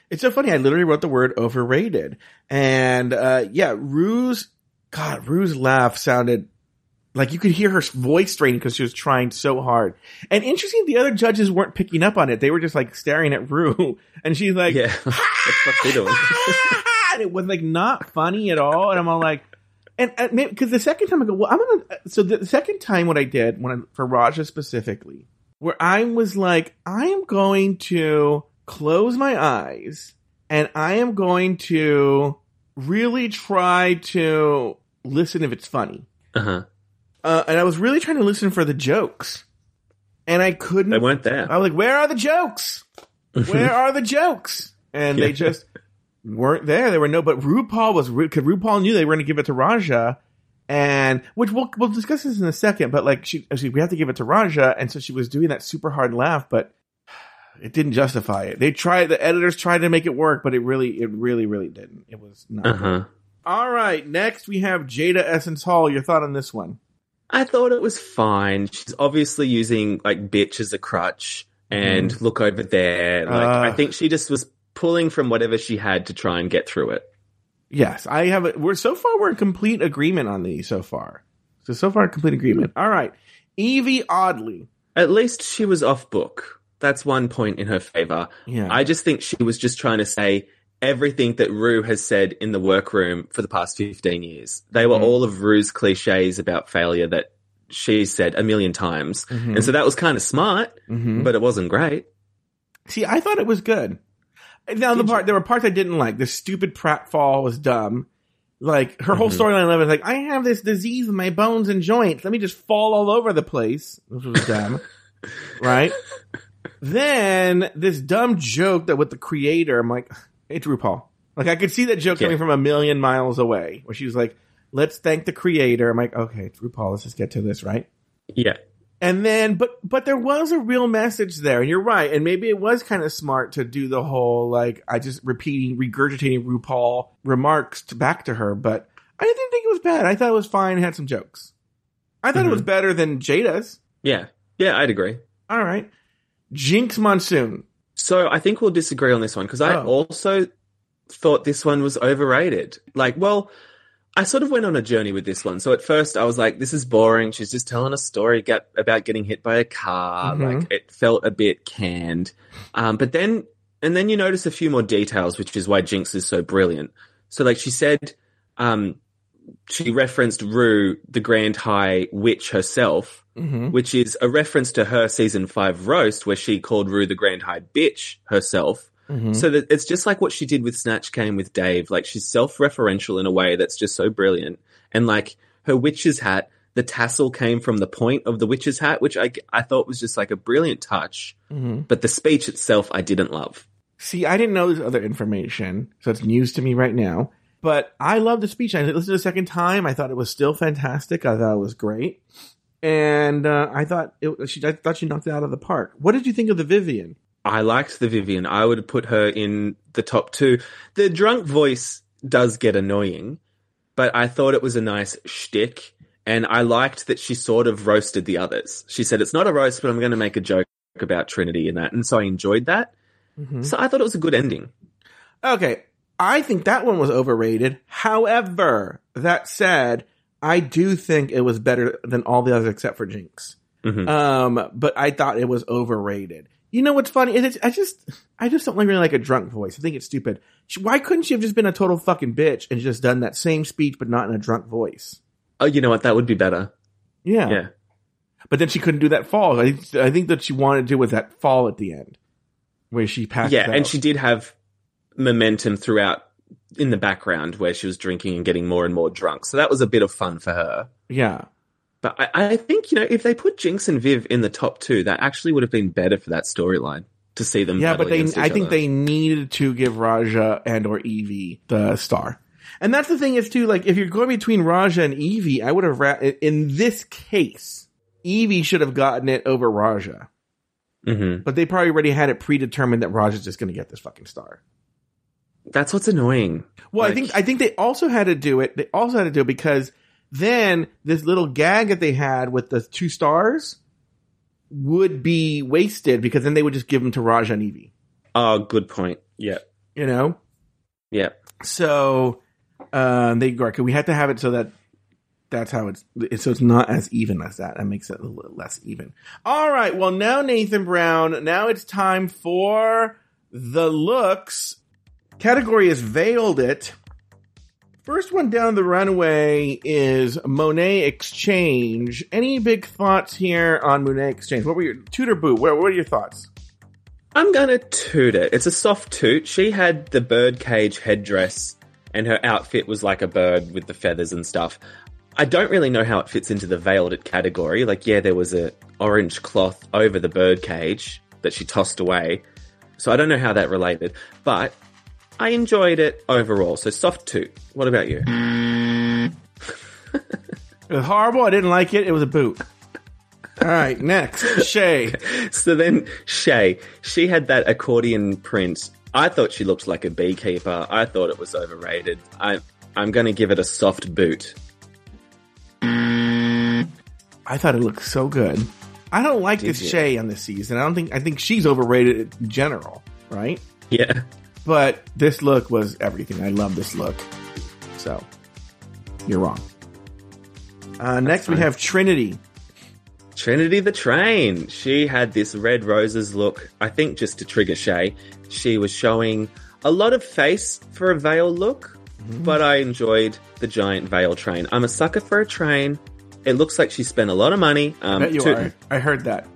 It's so funny. I literally wrote the word overrated. And, uh, yeah, Rue's, God, Rue's laugh sounded like you could hear her voice straining because she was trying so hard. And interesting, the other judges weren't picking up on it. They were just like staring at <laughs> Rue and she's like, Yeah. <laughs> what the fuck's he doing? <laughs> and it was like not funny at all. And I'm all like, and, because the second time I go, well, I'm gonna. So the second time, what I did when I, for Raja specifically, where I was like, I am going to close my eyes and I am going to really try to listen if it's funny. Uh-huh. Uh, and I was really trying to listen for the jokes, and I couldn't. They weren't there. I was like, "Where are the jokes? Where <laughs> are the jokes?" And they just weren't there. There were no. But RuPaul was because RuPaul knew they were going to give it to Raja, and which we'll we'll discuss this in a second. But like she, she we have to give it to Raja, and so she was doing that super hard laugh, but it didn't justify it. They tried. The editors tried to make it work, but it really, it really, really didn't. It was not. Uh-huh. All right, next we have Jaida Essence Hall. Your thought on this one? I thought it was fine. She's obviously using like bitch as a crutch and look over there. Like, Uh. I think she just was pulling from whatever she had to try and get through it. Yes, I have. A, we're so far we're in complete agreement on these so far. So so far complete agreement. All right, Yvie Oddly. At least she was off book. That's one point in her favor. Yeah. I just think she was just trying to say everything that Rue has said in the workroom for the past 15 years. They were Mhm. all of Rue's cliches about failure that she said a million times. Mhm. And so that was kind of smart, Mhm. but it wasn't great. See, I thought it was good. Now the Did part there were parts I didn't like. The stupid pratfall was dumb. Like her whole Mhm. storyline was like, I have this disease in my bones and joints. Let me just fall all over the place. Which was dumb. <laughs> right? Then this dumb joke that with the creator, I'm like, it's RuPaul. Like I could see that joke Yeah. coming from a million miles away, where she was like, "Let's thank the creator." I'm like, okay, it's RuPaul. Let's just get to this, right? Yeah. And then, but but there was a real message there, and you're right. And maybe it was kind of smart to do the whole like I just repeating, regurgitating RuPaul remarks to, back to her. But I didn't think it was bad. I thought it was fine. It had some jokes. I thought it was mm-hmm. better than Jaida's. Yeah. Yeah, I'd agree. All right, Jinkx Monsoon. So I think we'll disagree on this one because I Oh. also thought this one was overrated. Like, well, I sort of went on a journey with this one. So at first I was like, this is boring. She's just telling a story get, about getting hit by a car. Mhm. Like it felt a bit canned. Um, but then, and then you notice a few more details, which is why Jinkx is so brilliant. So like she said, um, she referenced Rue, the Grand High Witch herself, Mm-hmm. which is a reference to her season five roast where she called Rue the Grand High Bitch herself. Mm-hmm. So that it's just like what she did with Snatch Game with Dave. Like she's self-referential in a way that's just so brilliant. And like her witch's hat, the tassel came from the point of the witch's hat, which I, I thought was just like a brilliant touch. Mm-hmm. But the speech itself, I didn't love. See, I didn't know this other information, so it's news to me right now. But I love the speech. I listened to a second time. I thought it was still fantastic. I thought it was great, and uh, I thought it, she. I thought she knocked it out of the park. What did you think of the Vivienne? I liked the Vivienne. I would put her in the top two. The drunk voice does get annoying, but I thought it was a nice shtick. And I liked that she sort of roasted the others. She said, it's not a roast, but I'm going to make a joke about Trinity and that. And so I enjoyed that. So I thought it was a good ending. Okay, I think that one was overrated. However, that said, I do think it was better than all the others except for Jinkx. Mhm. Um, but I thought it was overrated. You know what's funny? Is I just, I just don't really like a drunk voice. I think it's stupid. She- Why couldn't she have just been a total fucking bitch and just done that same speech, but not in a drunk voice? Oh, you know what? That would be better. Yeah. Yeah. But then she couldn't do that fall. I, I think that she wanted to do was that fall at the end, where she passed. Yeah. And she did have momentum throughout in the background where she was drinking and getting more and more drunk. So that was a bit of fun for her. yeah. But I, I think, you know, if they put Jinkx and Viv in the top two, that actually would have been better for that storyline to see them. Yeah, but they, I think other. they needed to give Raja and or Yvie the star. And that's the thing is too, like, if you're going between Raja and Yvie, I would have, ra- in this case, Yvie should have gotten it over Raja. Mhm. But they probably already had it predetermined that Raja's just going to get this fucking star. That's what's annoying. Well, I think I think they also had to do it. They also had to do it because then this little gag that they had with the two stars would be wasted because then they would just give them to Raja and Yvie. Oh, good point. Yeah. You know, Yeah. so um, they okay, we had to have it so that that's how it's so it's not as even as that. That makes it a little less even. All right, well now Nathan Brown. Now it's time for the looks. Category is veiled it. First one down the runway is Monét X Change. Any big thoughts here on Monét X Change? What were your Tudor Boo? What, what are your thoughts? I'm gonna toot it. It's a soft toot. She had the birdcage headdress and her outfit was like a bird with the feathers and stuff. I don't really know how it fits into the veiled it category. Like, yeah, there was a orange cloth over the birdcage that she tossed away. So I don't know how that related, but I enjoyed it overall. So soft toot. What about you? <laughs> It was horrible. I didn't like it. It was a boot. All right, next Shea. <laughs> So then Shea, she had that accordion print. I thought she looked like a beekeeper. I thought it was overrated. I, I'm going to give it a soft boot. I thought it looked so good. I don't like Did this you? Shea on this season. I don't think I think she's overrated in general, right? Yeah. But this look was everything. I love this look. So you're wrong. Uh, next we have Trinity. Trinity the Train. She had this red roses look, I think just to trigger Shea. She was showing a lot of face for a veil look, but I enjoyed the giant veil train. I'm a sucker for a train. It looks like she spent a lot of money. Um, Bet you are. I heard that.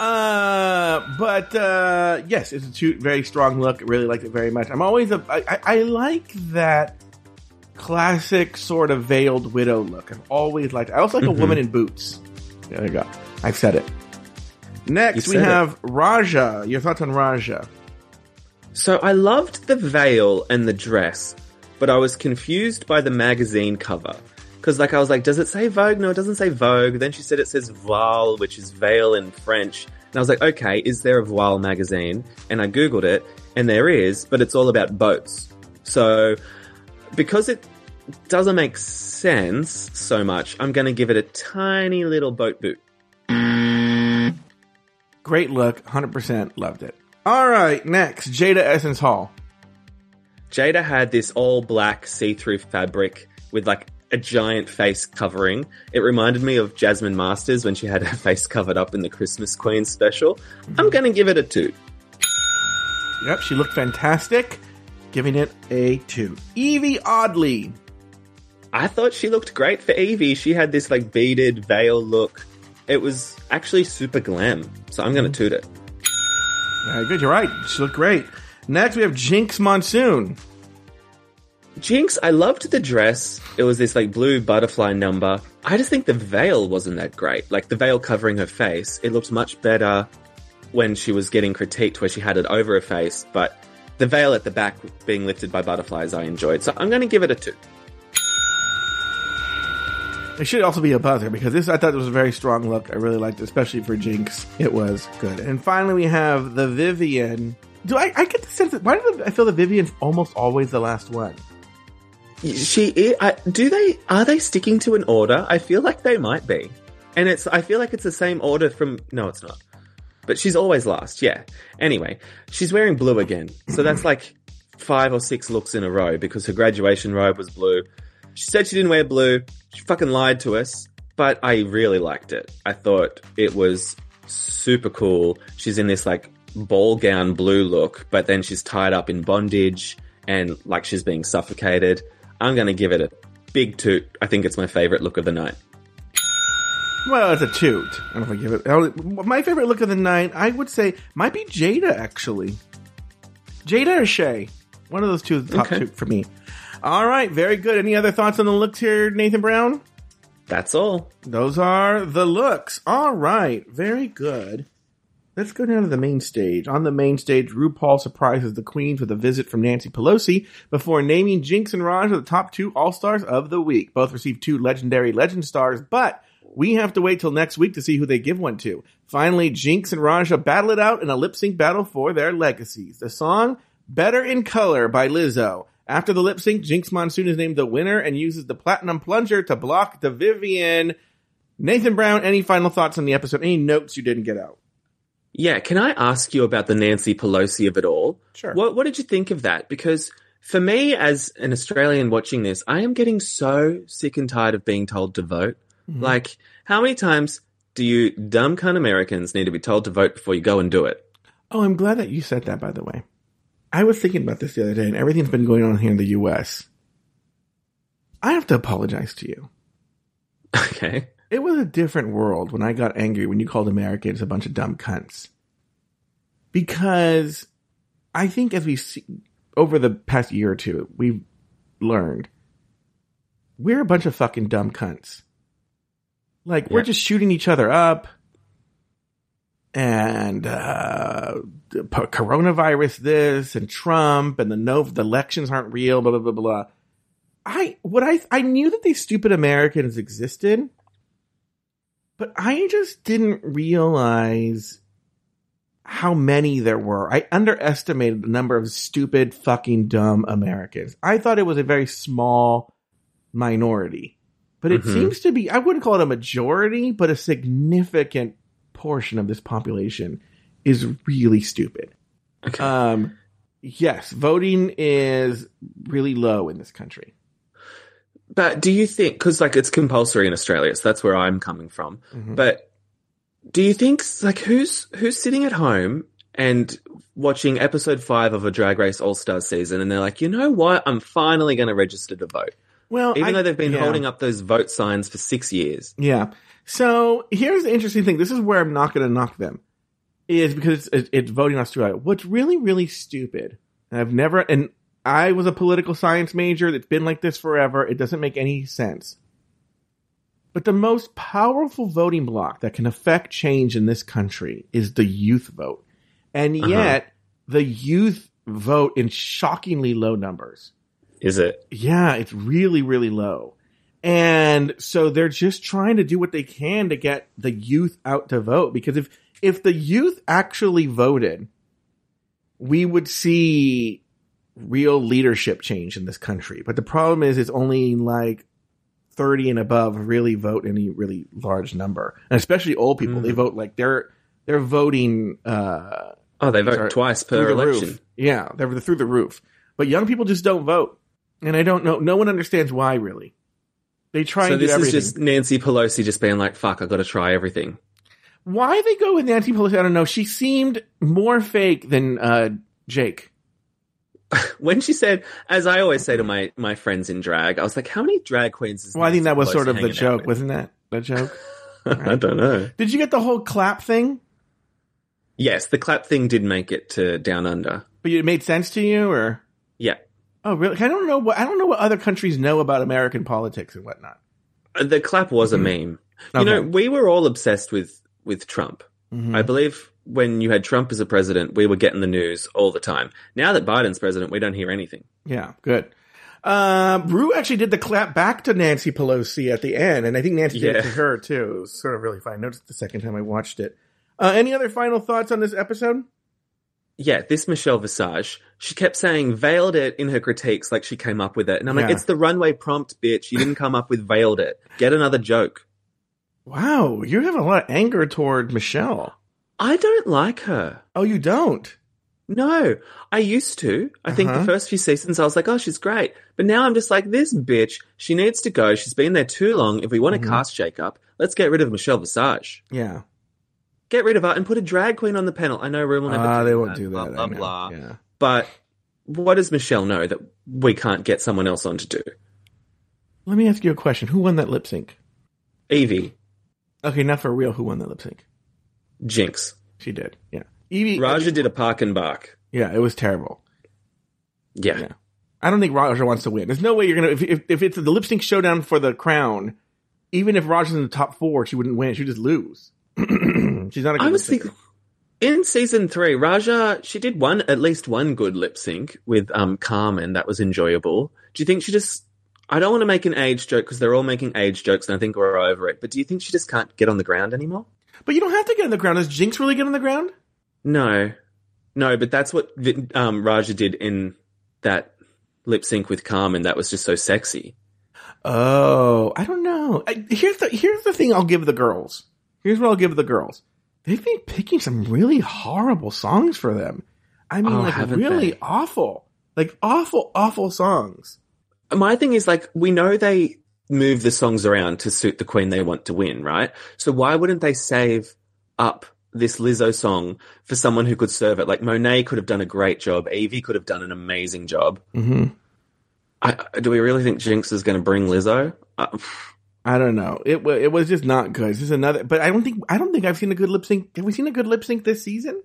Uh, but uh, yes, it's a very strong look. I really like it very much. I'm always a. I, I, I like that classic sort of veiled widow look. I've always liked. I also like a woman in boots. There you go. I've said it. Next, You we said it. have Raja. Your thoughts on Raja? So I loved the veil and the dress, but I was confused by the magazine cover. Because, like, I was like, does it say Vogue? No, it doesn't say Vogue. Then she said it says Voile, which is veil in French. And I was like, okay, is there a Voile magazine? And I Googled it, and there is, but it's all about boats. So, because it doesn't make sense so much, I'm going to give it a tiny little boat boot. Great look. 100% loved it. All right, next, Jaida Essence Hall. Jaida had this all black see through fabric with like a giant face covering. It reminded me of Jasmine Masters when she had her <laughs> face covered up in the Christmas Queen special. I'm going to give it a two. Yep, she looked fantastic. Giving it a two. Yvie Oddly. I thought she looked great for Yvie. She had this like beaded veil look. It was actually super glam. So I'm going to toot it. Very good. You're right. She looked great. Next, we have Jinkx Monsoon. Jinkx, I loved the dress. It was this like blue butterfly number. I just think the veil wasn't that great. Like the veil covering her face, it looked much better when she was getting critiqued where she had it over her face, but the veil at the back being lifted by butterflies I enjoyed. So I'm going to give it a 2. It should also be a buzzer because this I thought it was a very strong look. I really liked it, especially for Jinkx. It was good. And finally, we have the Vivienne. Do I, I get the sense that why do I feel the Vivienne's almost always the last one? She I, do they are they sticking to an order? I feel like they might be. And it's I feel like it's the same order from no it's not. But she's always last, yeah. Anyway, she's wearing blue again. So that's <clears throat> like five or six looks in a row because her graduation robe was blue. She said she didn't wear blue. She fucking lied to us, but I really liked it. I thought it was super cool. She's in this like ball gown blue look, but then she's tied up in bondage and like she's being suffocated. I'm going to give it a big toot. I think it's my favorite look of the night. Well, it's a toot. I don't if give it. My favorite look of the night, I would say, might be Jaida, actually. Jaida or Shea? One of those two is the top Okay. two for me. All right, very good. Any other thoughts on the looks here, Nathan Brown? That's all. Those are the looks. All right, very good. Let's go down to the main stage. On the main stage, RuPaul surprises the queens with a visit from Nancy Pelosi before naming Jinkx and Raj the top two All Stars of the week. Both received two legendary legend stars, but we have to wait till next week to see who they give one to. Finally, Jinkx and Raja battle it out in a lip sync battle for their legacies. The song Better in Color by Lizzo. After the lip sync, Jinkx Monsoon is named the winner and uses the platinum plunger to block the Vivienne. Nathan Brown, any final thoughts on the episode? Any notes you didn't get out? Yeah, can I ask you about the Nancy Pelosi of it all? Sure. What What did you think of that? Because for me, as an Australian watching this, I am getting so sick and tired of being told to vote. Mm-hmm. Like, how many times do you dumb cunt Americans need to be told to vote before you go and do it? Oh, I'm glad that you said that, by the way. I was thinking about this the other day, and everything's been going on here in the U.S. I have to apologize to you. <laughs> Okay. It was a different world when I got angry when you called Americans a bunch of dumb cunts. Because I think as we see over the past year or two, we've learned we're a bunch of fucking dumb cunts. Like we're just shooting each other up and uh coronavirus this and Trump and the no the elections aren't real blah blah blah blah. I what I I knew that these stupid Americans existed, but I just didn't realize how many there were. I underestimated the number of stupid fucking dumb Americans. I thought it was a very small minority. But it Mhm. seems to be I wouldn't call it a majority, but a significant portion of this population is really stupid. Okay. Um, yes, voting is really low in this country. But do you think, because like it's compulsory in Australia, so that's where I'm coming from. Mhm. But do you think like who's who's sitting at home and watching episode five of a Drag Race All Stars season, and they're like, you know what, I'm finally going to register to vote, Well, even I- though they've been yeah. holding up those vote signs for six years. Yeah. So here's the interesting thing. This is where I'm not going to knock them, is because it's, it's voting Australia. What's really, really stupid, and I've never, and I was a political science major that's been like this forever. It doesn't make any sense. But the most powerful voting bloc that can affect change in this country is the youth vote. And Uh-huh. yet, the youth vote in shockingly low numbers. Is it? Yeah, it's really, really low. And so they're just trying to do what they can to get the youth out to vote because if if the youth actually voted, we would see real leadership change in this country. But the problem is it's only like 30 and above really vote any really large number. And especially old people, they vote like they're they're voting uh Oh, they vote Sorry, twice per election. roof. Yeah, they're through the roof. But young people just don't vote, and I don't know. No one understands why. Really, they try So and do this is just Nancy Pelosi just being like, "Fuck, I got to try everything." Why they go with Nancy Pelosi? I don't know. She seemed more fake than uh, Jake. <laughs> When she said, as I always say to my my friends in drag, I was like, "How many drag queens is?" Well, I think that was sort of the joke, wasn't that? The joke. <laughs> I don't know. Did you get the whole clap thing? Yes, the clap thing did make it to Down Under. But it made sense to you, or Yeah, oh, really? I don't know. What I don't know what other countries know about American politics and whatnot. Uh, the clap was a meme. You Okay. know, we were all obsessed with with Trump. Mhm. I believe when you had Trump as a president, we were getting the news all the time. Now that Biden's president, we don't hear anything. Yeah, good. Um, Rue actually did the clap back to Nancy Pelosi at the end, and I think Nancy did it Yeah. to her too. It was sort of really fun. I noticed the second time I watched it. Uh, any other final thoughts on this episode? Yeah, this Michelle Visage, she kept saying veiled it in her critiques like she came up with it. And I'm like, it's the runway prompt, bitch. You didn't come up with veiled it. Get another joke. Wow, you have a lot of anger toward Michelle. I don't like her. Oh, you don't? No, I used to. I think Uh-huh. the first few seasons I was like, oh, she's great. But now I'm just like, this bitch, she needs to go. She's been there too long. If we want Mm-hmm. to cast shake up, let's get rid of Michelle Visage. Yeah. Get rid of her and put a drag queen on the panel. I know Rue will never Ah, do they won't do blah, that. blah, know. blah. Yeah. But what does Michelle know that we can't get someone else on to do? Let me ask you a question. Who won that lip sync? Yvie, Okay, not for real. Who won the lip sync? Jinkx. She did. Yeah. Yvie. Raja did a park and bark. Yeah, it was terrible. Yeah. Yeah. I don't think Raja wants to win. There's no way you're gonna if if, if it's the lip sync showdown for the crown. Even if Raja's in the top four, she wouldn't win. She'd just lose. <clears throat> She's not a good I was thinking in season three, Raja she did one at least one good lip sync with um Carmen that was enjoyable. Do you think she just? I don't want to make an age joke because they're all making age jokes and I think we're over it. But do you think she just can't get on the ground anymore? But you don't have to get on the ground. Does Jinkx really get on the ground? No, no. But that's what um, Raja did in that lip sync with Carmen. That was just so sexy. Oh, I don't know. I, here's the here's the thing. I'll give the girls. Here's what I'll give the girls. They've been picking some really horrible songs for them. I mean, Oh, like really they? awful, like awful, awful songs. My thing is like we know they move the songs around to suit the queen they want to win, right? So why wouldn't they save up this Lizzo song for someone who could serve it? Like Monet could have done a great job. Yvie could have done an amazing job. hmm I, do we really think Jinkx is going to bring Lizzo? Uh, I don't know. It it was just not good. This is another, but I don't think I don't think I've seen a good lip sync. Have we seen a good lip sync this season?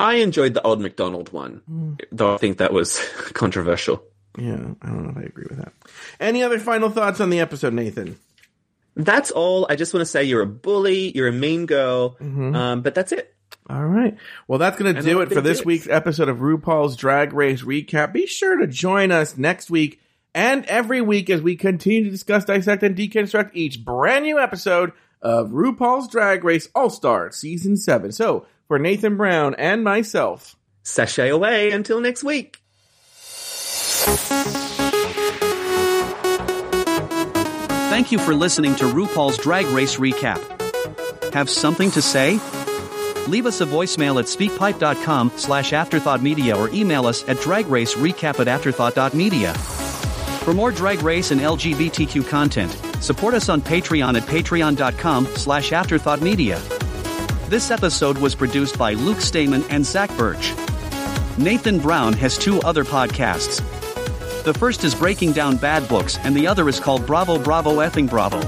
I enjoyed the old McDonald one, though I think that was <laughs> controversial. Yeah, I don't know if I agree with that. Any other final thoughts on the episode, Nathan? That's all. I just want to say you're a bully, you're a mean girl, um, but that's it. All right. Well, that's going to do it for this dicks. week's episode of RuPaul's Drag Race Recap. Be sure to join us next week and every week as we continue to discuss, dissect, and deconstruct each brand new episode of RuPaul's Drag Race All Star Season 7. So, for Nathan Brown and myself, Sashay away until next week. Thank you for listening to RuPaul's Drag Race Recap. Have something to say? Leave us a voicemail at speakpipe.com slash afterthoughtmedia or email us at dragracerecap at afterthought.media. For more Drag Race and LGBTQ content, support us on Patreon at patreon.com slash afterthoughtmedia. This episode was produced by Luke Stamen and Zach Birch. Nathan Brown has two other podcasts. The first is Breaking Down Bad Books and the other is called Bravo Bravo Effing Bravo.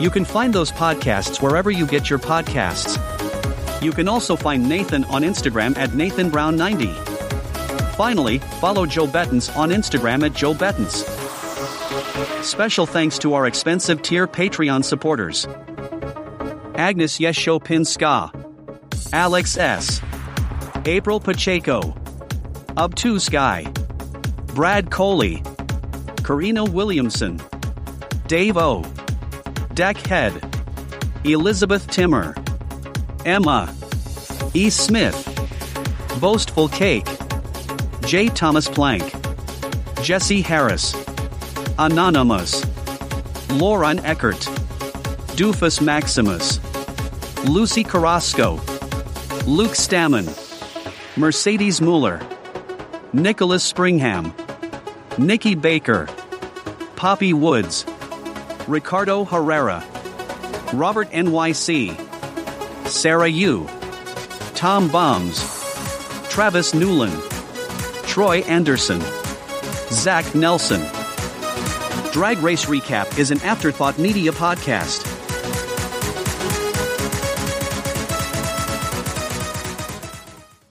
You can find those podcasts wherever you get your podcasts. You can also find Nathan on Instagram at NathanBrown90. Finally, follow Joe Betance on Instagram at Joe Betance. Special thanks to our expensive tier Patreon supporters. Agnes Yeshopin Ska. Alex S. April Pacheco. Up2 Sky. Brad Coley. Karina Williamson. Dave O. Deck Head. Elizabeth Timmer. Emma. E. Smith. Boastful Cake. J. Thomas Plank. Jesse Harris. Anonymous. Lauren Eckert. Doofus Maximus. Lucy Carrasco. Luke Stammen. Mercedes Mueller. Nicholas Springham. Nikki Baker. Poppy Woods. Ricardo Herrera. Robert NYC. Sarah Yu. Tom Bombs, Travis Newland. Troy Anderson. Zach Nelson. Drag Race Recap is an Afterthought Media podcast.